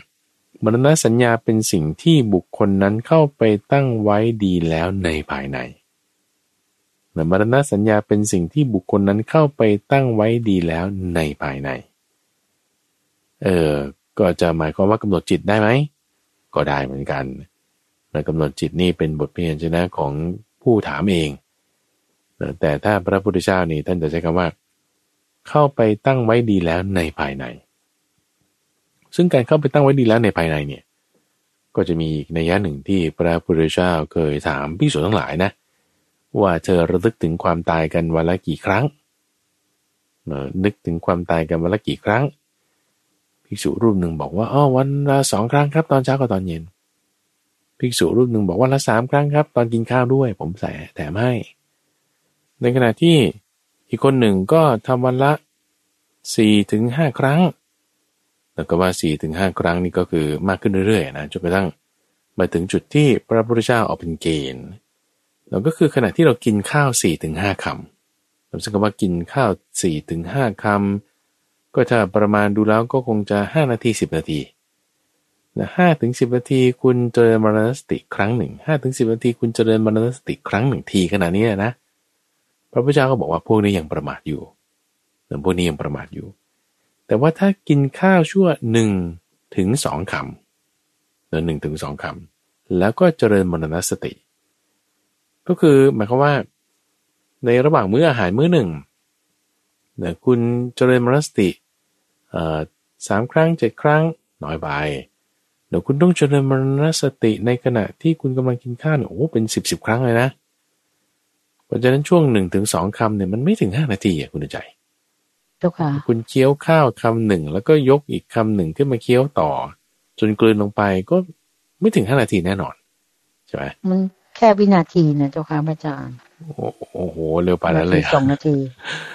มรณะสัญญาเป็นสิ่งที่บุคคลนั้นเข้าไปตั้งไว้ดีแล้วในภายในนะมรณะสัญญาเป็นสิ่งที่บุคคลนั้นเข้าไปตั้งไว้ดีแล้วในภายใน เออก็จะหมายความว่ากำหนดจิตได้ไหม ก็ได้เหมือนกันนะกำหนดจิตนี่เป็นบทเพียนชนะของผู้ถามเอง แต่ถ้าพระพุทธเจ้านี่ท่านจะใช้คำว่า เข้าไปตั้งไว้ดีแล้วในภายใน ซึ่งการเข้าไปตั้งไว้ดีแล้วในภายในเนี่ย ก็จะมีอีกในยะหนึ่งที่พระพุทธเจ้าเคยถามพิสูจทั้งหลายนะ ว่าเธอระลึกถึงความตายกันวันละกี่ครั้งนึกถึงความตายกันวันละกี่ครั้ง ภิกษุรูปหนึ่งบอกว่าอ๋อวันละสองครั้งครับตอนเช้ากับตอนเย็น ภิกษุรูปหนึ่งบอกว่าละสามครั้งครับ ตอนกินข้าวด้วย ผมใส่แถมให้ ในขณะที่อีกคนหนึ่งก็ทำวันละสี่ถึงห้าครั้ง แล้วก็ว่าสี่ถึงห้าครั้งนี่ก็คือมากขึ้นเรื่อยๆนะจนกระทั่งมาถึงจุดที่พระพุทธเจ้าออกเป็นเกณฑ์เราก็คือขณะที่เรากินข้าวสี่ถึงห้าคำเราซึ่งคำว่ากินข้าวสี่ถึงห้าคำ ก็ถ้าประมาณดูแล้วก็คงจะห้านาทีสิบนาทีนะห้าถึงสิบนาทีคุณเจริญมรณสติครั้งหนึ่งห้าถึงสิบนาทีคุณเจริญมรณสติครั้งหนึ่งทีขนาดนี้นะ พระพุทธเจ้าก็บอกว่าพวกนี้ยังประมาทอยู่แต่พวกนี้ยังประมาทอยู่ แต่ว่าถ้ากินข้าวชั่วหนึ่งถึงสองคำเนือหนึ่งถึงสองคำแล้วก็เจริญมรณสติ ก็คือหมายความว่า ในระหว่างมื้ออาหารมื้อหนึ่งเนี่ยคุณเจริญมรณสติ สามครั้งเจ็ดครั้งน้อยไปดี๋ยวคุณต้องเจริญมรณสติในขณะที่คุณกำลังกินข้าวเนี่ยโอ้เป็นสิบสิบครั้งเลยนะเพราะฉะนั้นช่วงหนึ่งถึงสองคำเนี่ยมันไม่ถึงห้านาทีอะคุณใจเจ้าค่ะคุณเคี้ยวข้าวคำหนึ่งแล้วก็ยกอีกคำหนึ่งขึ้นมาเคี้ยวต่อ จนกลืนลงไปก็ไม่ถึงห้านาทีแน่นอนใช่ไหมมันแค่วินาทีนะเจ้าค่ะพระอาจารย์โอ้โหเร็วไปแล้วเลยสองนาที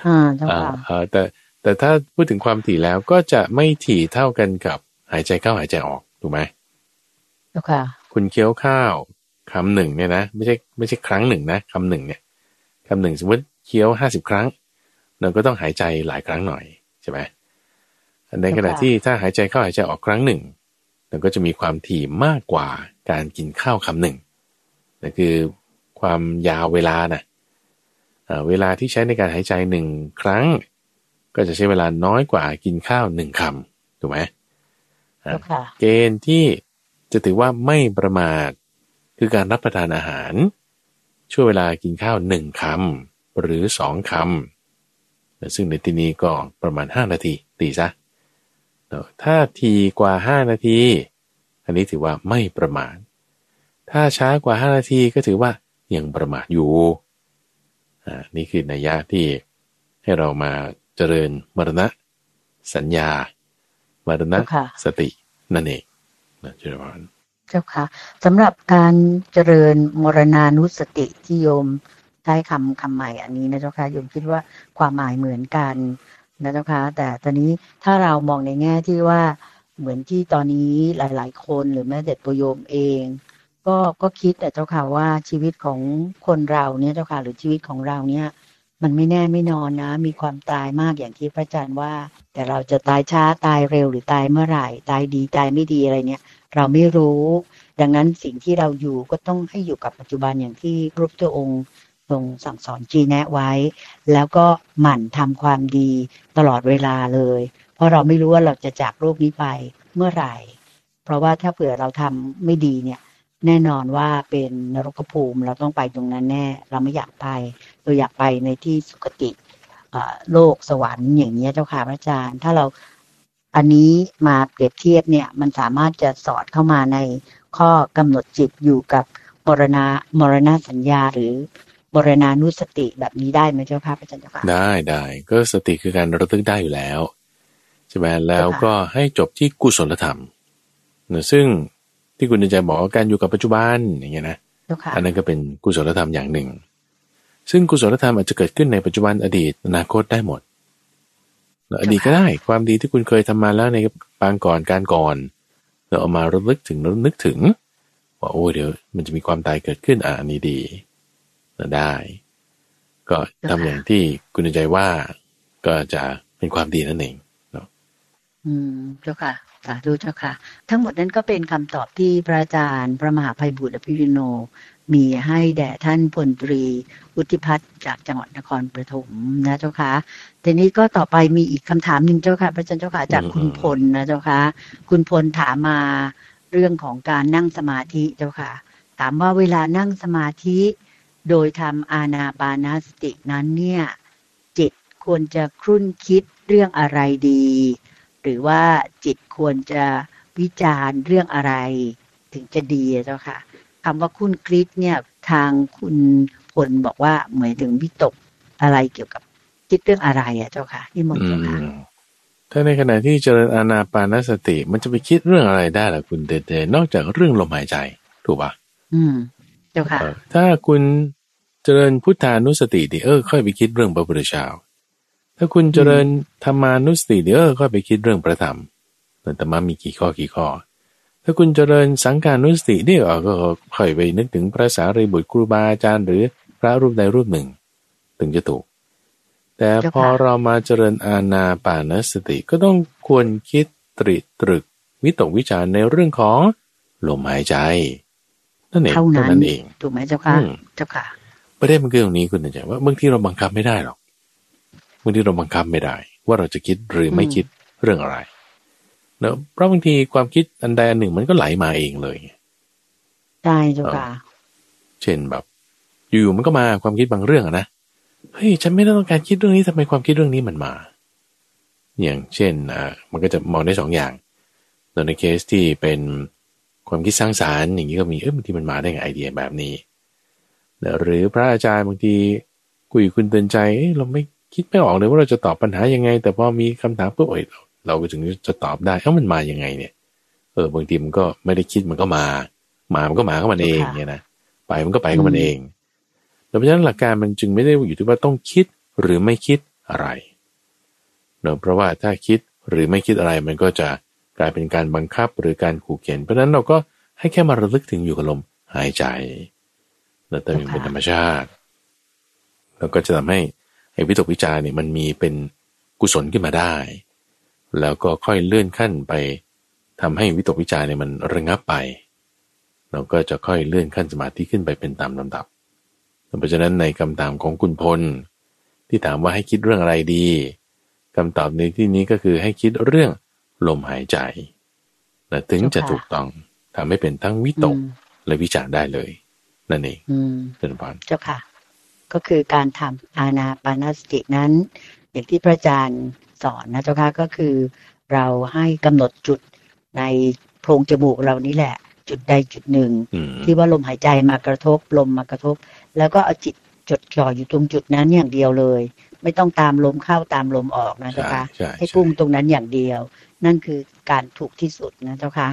อ่าเจ้าค่ะแต่ แต่ถ้าพูดถึงความถี่แล้วก็จะไม่ถี่เท่ากันกับหายใจเข้าหายใจออกถูกไหมเจ้าค่ะ คุณเคี้ยวข้าวคำหนึ่งเนี่ยนะไม่ใช่ไม่ใช่ครั้งหนึ่งนะคำหนึ่งเนี่ยคำหนึ่งสมมติเคี้ยวห้าสิบครั้งเราก็ต้องหายใจหลายครั้งหน่อยใช่ไหมในขณะที่ถ้าหายใจเข้าหายใจออกครั้งหนึ่งเราก็จะมีความถี่มากกว่าการกินข้าวคำหนึ่งนั่นคือความยาวเวลานะเวลาที่ใช้ในการหายใจหนึ่งครั้ง ก็จะใช้เวลาน้อยกว่ากินข้าวหนึ่งคำถูกไหมเกณฑ์ที่จะถือว่าไม่ประมาทคือการรับประทานอาหาร ช่วงเวลากินข้าวหนึ่งคำหรือสองคำซึ่งในที่นี้ก็ประมาณห้านาทีตีซะถ้าทีกว่าห้านาที อันนี้ถือว่าไม่ประมาทถ้าช้ากว่าห้านาทีก็ถือว่ายังประมาทอยู่อ่านี่คือนัยยะที่ให้เรามา เจริญมรณะ สัญญามรณะสตินั่นเองนะเจริญพรเจ้าค่ะสำหรับการเจริญมรณานุสติที่โยมใช้คำคำใหม่อันนี้นะเจ้าค่ะโยมคิดว่าความหมายเหมือนกันนะเจ้าค่ะแต่ตอนนี้ถ้าเรามองในแง่ที่ว่าเหมือนที่ตอนนี้หลาย ๆ คนหรือแม้แต่ตัวโยมเอง ก็ก็คิดแต่เจ้าค่ะว่าชีวิตของคนเราเนี่ยเจ้าค่ะหรือชีวิตของเราเนี่ย มันไม่แน่ไม่นอนนะ มีความตายมากอย่างที่พระอาจารย์ว่า แต่เราจะตายช้าตายเร็วหรือตายเมื่อไหร่ ตายดีตายไม่ดีอะไรเนี่ยเราไม่รู้ ดังนั้นสิ่งที่เราอยู่ก็ต้องให้อยู่กับปัจจุบันอย่างที่รูปตัวองค์ทรงสั่งสอนจีแนะไว้ แล้วก็หมั่นทำความดีตลอดเวลาเลย เพราะเราไม่รู้ว่าเราจะจากโลกนี้ไปเมื่อไหร่ เพราะว่าถ้าเผื่อเราทำไม่ดีเนี่ยแน่นอนว่าเป็นนรกภูมิเราต้องไปตรงนั้นแน่ เราไม่อยากไป เราอยากไปในที่สุคติโลกสวรรค์อย่างนี้เจ้าค่ะพระอาจารย์ ถ้าเราอันนี้มาเปรียบเทียบเนี่ย มันสามารถจะสอดเข้ามาในข้อกำหนดจิตอยู่กับมรณะมรณะสัญญาหรือมรณานุสติแบบนี้ได้ไหมเจ้าค่ะพระอาจารย์เจ้าค่ะได้ได้ก็สติคือการระลึกได้อยู่แล้วใช่ไหมแล้วก็ให้จบที่กุศลธรรมนะซึ่งที่คุณจะบอกว่าการอยู่กับปัจจุบันอย่างเงี้ยนะอันนั้นก็เป็นกุศลธรรมอย่างหนึ่ง ซึ่งกุศลธรรมอาจจะเกิดขึ้นในปัจจุบันอดีตอนาคตได้หมด อดีตก็ได้ความดีที่คุณเคยทำมาแล้วในปางก่อนการก่อน เราเอามาระลึกถึงระลึกถึงว่าโอ้เดี๋ยวมันจะมีความตายเกิดขึ้นอ่านี้ดีได้ ก็ทำอย่างที่คุณใจว่าก็จะเป็นความดีนั่นเองเนาะอืมเจ้าค่ะสาธุเจ้าค่ะ ทั้งหมดนั้นก็เป็นคำตอบที่พระอาจารย์พระมหาภัยบุตรพิริโน มีให้แด่ท่านพลตรีวุฒิพัฒน์จากจังหวัดนครปฐมนะเจ้าค่ะทีนี้ก็ต่อไปมีอีกคำถามหนึ่งเจ้าค่ะพระอาจารย์เจ้าค่ะจากคุณพลนะเจ้าค่ะคุณพลถามมาเรื่องของการนั่งสมาธิเจ้าค่ะ ถามว่าเวลานั่งสมาธิ โดยทำอาณาปานาสตินั้นเนี่ยจิตควรจะครุ่นคิดเรื่องอะไรดี หรือว่าจิตควรจะวิจารณ์เรื่องอะไร ถึงจะดีเจ้าค่ะ คำว่าคุ้นคิดเนี่ยทางคุณพลบอกว่าเหมือนถึงวิตกอะไรเกี่ยวกับคิดเรื่องอะไรอะเจ้าค่ะที่มนเจ้าค่ะถ้าในขณะที่เจริญอาณาปานสติ มันจะไปคิดเรื่องอะไรได้ล่ะคุณเดเดนอกจากเรื่องลมหายใจถูกปะอืม เจ้าค่ะ ถ้าคุณเจริญพุทธานุสติดีเออค่อยไปคิดเรื่องพระพุทธเจ้าถ้าคุณเจริญธรรมานุสติดีเออค่อยไปคิดเรื่องพระธรรมแต่มามีกี่ข้อกี่ข้อ ถ้าคุณเจริญสังการนุสติเดียวก็ค่อยไปนึกถึงพระสารีบุตรครูบาอาจารย์ หรือพระรูปใดรูปหนึ่ง ถึงจะถูก แต่พอเรามาเจริญอาณาปานสติก็ต้องควรคิดตริตรึก วิตกวิจารในเรื่องของลมหายใจนั่นเองเท่านั้นเองถูกไหมเจ้าค่ะเจ้าค่ะประเด็นมันคือตรงนี้คุณใจว่าบางทีเราบังคับไม่ได้หรอกบางทีเราบังคับไม่ได้ ว่าเราจะคิดหรือไม่คิดเรื่องอะไร เนอะเพราะบางทีความคิดอันใดอันหนึ่งมันก็ไหลมาเองเลยใช่เจ้าค่ะ เช่นแบบ อยู่ๆมันก็มาความคิดบางเรื่องอะนะเฮ้ยฉันไม่ต้องการคิดเรื่องนี้ทำไมความคิดเรื่องนี้มันมา อย่างเช่นอ่ามันก็จะมองได้สองอย่างในเคสที่เป็นความคิดสร้างสารรค์อย่างนี้ก็มีเออบางทีมันมาได้ไงไอเดียแบบนี้หรือพระอาจารย์บางทีคุยคุณเตือนใจเราไม่คิดไม่ออกเลยว่าเราจะตอบปัญหายังไง แต่พอมีคำถามปุ๊บเอ้ยเรา ก็ถึงจะตอบได้เอ้ามันมาอย่างไงเนี่ย เออบางทีมันก็ไม่ได้คิดมันก็มามามันก็มาเข้ามันเองเนี่ยนะไปมันก็ไปเข้ามันเองดังนั้นหลักการมันจึงไม่ได้อยู่ที่ว่าต้องคิดหรือไม่คิดอะไรเนาะเพราะว่าถ้าคิดหรือไม่คิดอะไรมันก็จะกลายเป็นการบังคับหรือการขู่เข็น เพราะฉะนั้นเราก็ให้แค่มาระลึกถึงอยู่กับลมหายใจเราเติมเป็นธรรมชาติแล้วก็จะทำให้ไอ้วิตกวิจารเนี่ยมันมีเป็นกุศลขึ้นมาได้ แล้วก็ค่อยเลื่อนขั้นไปทำให้วิตกวิจารเนี่ยมันระงับไป เราก็จะค่อยเลื่อนขั้นสมาธิขึ้นไปเป็นตามลำดับ เพราะฉะนั้นในคำถามของคุณพล ที่ถามว่าให้คิดเรื่องอะไรดีคำตอบในที่นี้ก็คือให้คิดเรื่องลมหายใจและถึงจะถูกต้องทำให้เป็นทั้งวิตกและวิจารได้เลย นั่นเองเป็นพรเจ้าค่ะ ก็คือการทำอาณาปานสตินั้น อย่างที่พระอาจารย์ สอนนะเจ้าค่ะก็คือ เราให้กำหนดจุดในโพรงจมูกเรานี้แหละ จุดใดจุดหนึ่ง ที่ว่าลมหายใจมากระทบลมมากระทบ แล้วก็เอาจิตจดจ่ออยู่ตรงจุดนั้นอย่างเดียวเลย ไม่ต้องตามลมเข้าตามลมออกนะเจ้าค่ะให้พุ่งตรงนั้นอย่างเดียว นั่นคือการถูกที่สุดนะเจ้าค่ะ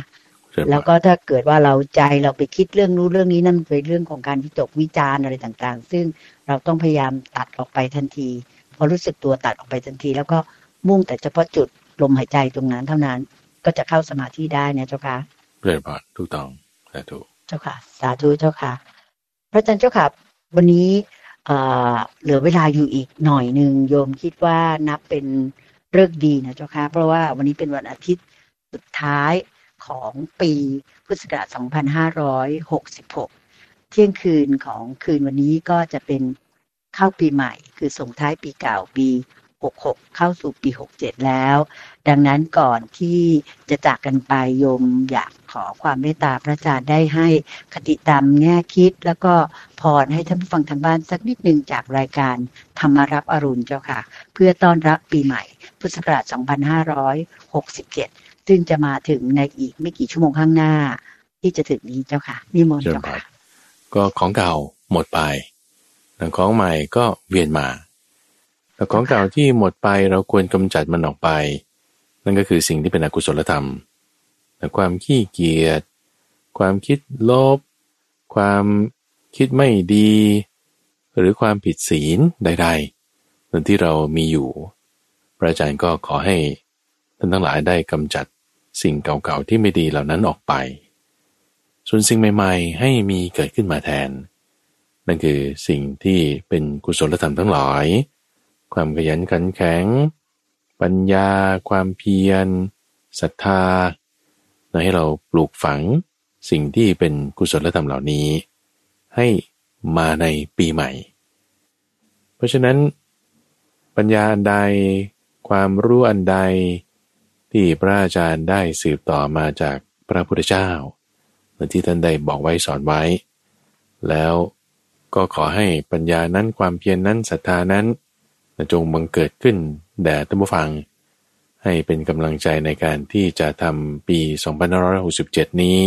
แล้วก็ถ้าเกิดว่าเราใจเราไปคิดเรื่องนู้นเรื่องนี้นั่นเป็นเรื่องของการวิตกวิจารณ์อะไรต่างๆ ซึ่งเราต้องพยายามตัดออกไปทันที พอรู้สึกตัวตัดออกไปทันที แล้วก็ มุ่งแต่เฉพาะจุดลมหายใจตรงนั้นเท่านั้น ก็จะเข้าสมาธิได้นะเจ้าค่ะเรื่อยๆถูกต้องสาธุเจ้าค่ะ สาธุเจ้าค่ะ พระอาจารย์เจ้าค่ะ วันนี้เหลือเวลาอยู่อีกหน่อยหนึ่งโยมคิดว่านับเป็นเลิกดีนะเจ้าค่ะ เพราะว่าวันนี้เป็นวันอาทิตย์สุดท้ายของปีพุทธศักราช 2566 เที่ยงคืนของคืนวันนี้ก็จะเป็นเข้าปีใหม่ คือส่งท้ายปีเก่าปี 66 เข้าสู่ปี 67 แล้ว ดังนั้นก่อนที่จะจากกันไปโยมอยากขอความเมตตาพระอาจารย์ได้ให้คติธรรมแง่คิด แล้วก็พรให้ท่านผู้ฟังทางบ้านสักนิดหนึ่งจากรายการธรรมรับอรุณเจ้าค่ะ เพื่อต้อนรับปีใหม่ พุทธศักราช 2567 ซึ่งจะมาถึงในอีกไม่กี่ชั่วโมงข้างหน้า ที่จะถึงนี้เจ้าค่ะนิมนต์เชิญเจ้าค่ะ ก็ของเก่าหมดไปของใหม่ก็เวียนมา แต่ของเก่าที่หมดไปเราควรกำจัดมันออกไป นั่นก็คือสิ่งที่เป็นอกุศลธรรมแต่ความขี้เกียจความคิดโลภความคิดไม่ดี หรือความผิดศีลใดๆนั่นที่เรามีอยู่ พระอาจารย์ก็ขอให้ท่านทั้งหลายได้กำจัดสิ่งเก่าๆที่ไม่ดีเหล่านั้นออกไป ส่วนสิ่งใหม่ ๆ ให้มีเกิดขึ้นมาแทน นั่นคือสิ่งที่เป็นกุศลธรรมทั้งหลาย ความขยันขันแข็ง ปัญญา ความเพียรศรัทธาให้เราปลูกฝังสิ่งที่เป็นกุศลธรรมเหล่านี้ ให้มาในปีใหม่ เพราะฉะนั้น ปัญญาอันใด ความรู้อันใด ที่พระอาจารย์ได้สืบต่อมาจากพระพุทธเจ้าเหมือนที่ท่านได้บอกไว้สอนไว้ แล้วก็ขอให้ปัญญานั้นความเพียรนนั้นศรัทธานั้น จงบังเกิดขึ้นแด่ท่านผู้ฟัง ให้เป็นกำลังใจในการที่จะทำปี 2567 นี้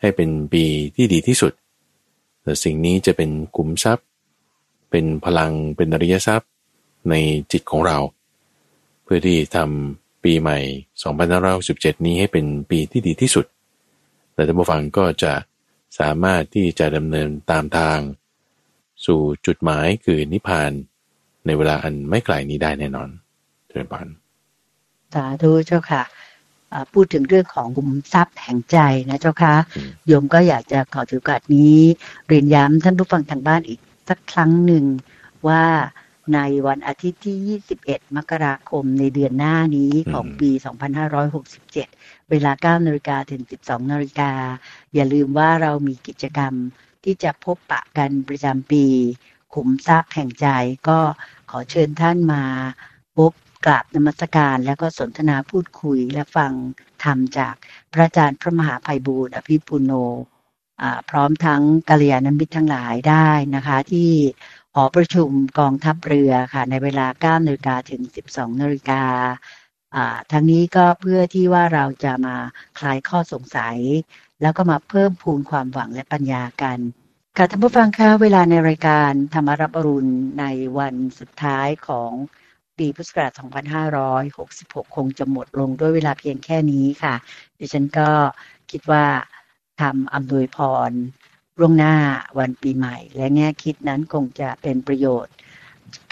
ให้เป็นปีที่ดีที่สุด แต่สิ่งนี้จะเป็นขุมทรัพย์ เป็นพลังเป็นอริยทรัพย์ในจิตของเรา เพื่อที่ทำปีใหม่ 2567 นี้ให้เป็นปีที่ดีที่สุด แต่ท่านผู้ฟังก็จะสามารถที่จะดำเนินตามทาง สู่จุดหมายคือนิพพาน ในเวลาอันไม่ไกลนี้ได้แน่นอนเจริญพรสาธุเจ้าค่ะอ่าพูดถึงเรื่องของกุมทรัพย์แห่งใจนะเจ้าค่ะอืมโยมก็อยากจะขอถือโอกาสนี้ เรียนย้ำท่านผู้ฟังทางบ้านอีกสักครั้งหนึ่งว่าในวันอาทิตย์ที่ 21 มกราคมในเดือนหน้านี้ของปี 2567 เวลา 9 นาฬิกาถึง 12 นาฬิกา อย่าลืมว่าเรามีกิจกรรมที่จะพบปะกันประจำปี ขุมทรัพย์แห่งใจก็ขอเชิญท่านมาพบกราบนมัสการแล้วก็สนทนาพูดคุยและฟังธรรมจากพระอาจารย์พระมหาภัยบูร์อภิปุโนอ่าพร้อมทั้งกัลยาณมิตรทั้งหลายได้นะคะ ที่หอประชุมกองทัพเรือค่ะ ในเวลา9นาฬิกาถึง 12นาฬิกาอ่าทั้งนี้ก็เพื่อที่ว่าเราจะมาคลายข้อสงสัย แล้วก็มาเพิ่มพูนความหวังและปัญญากัน ค่ะท่านผู้ฟังคะเวลาในรายการธรรมรับอรุณในวันสุดท้ายของปีพุทธศักราช 2566 คงจะหมดลงด้วยเวลาเพียงแค่นี้ค่ะ ดิฉันก็คิดว่าทำอำนวยพรล่วงหน้าวันปีใหม่ และแง่คิดนั้นคงจะเป็นประโยชน์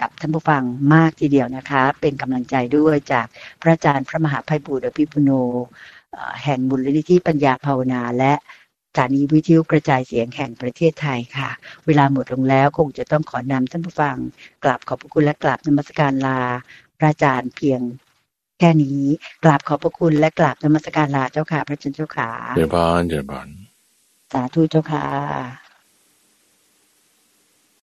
กับท่านผู้ฟังมากทีเดียวนะคะ เป็นกำลังใจด้วยจากพระอาจารย์พระมหาภัยบูร์อภิปุโน แห่งบุญนิธิปัญญาภาวนาและ ถานีวิทยุกระจายเสียงแห่งประเทศไทยค่ะ เวลาหมดลงแล้วคงจะต้องขอนำท่านผู้ฟังกราบขอบพระคุณและกราบนมัสการลา พระอาจารย์เพียงแค่นี้กราบขอบพระคุณและกราบนมัสการลาเจ้าค่ะ พระเจ้าเจ้าค่ะเจริญพรเจริญพรสาธุเจ้าค่ะ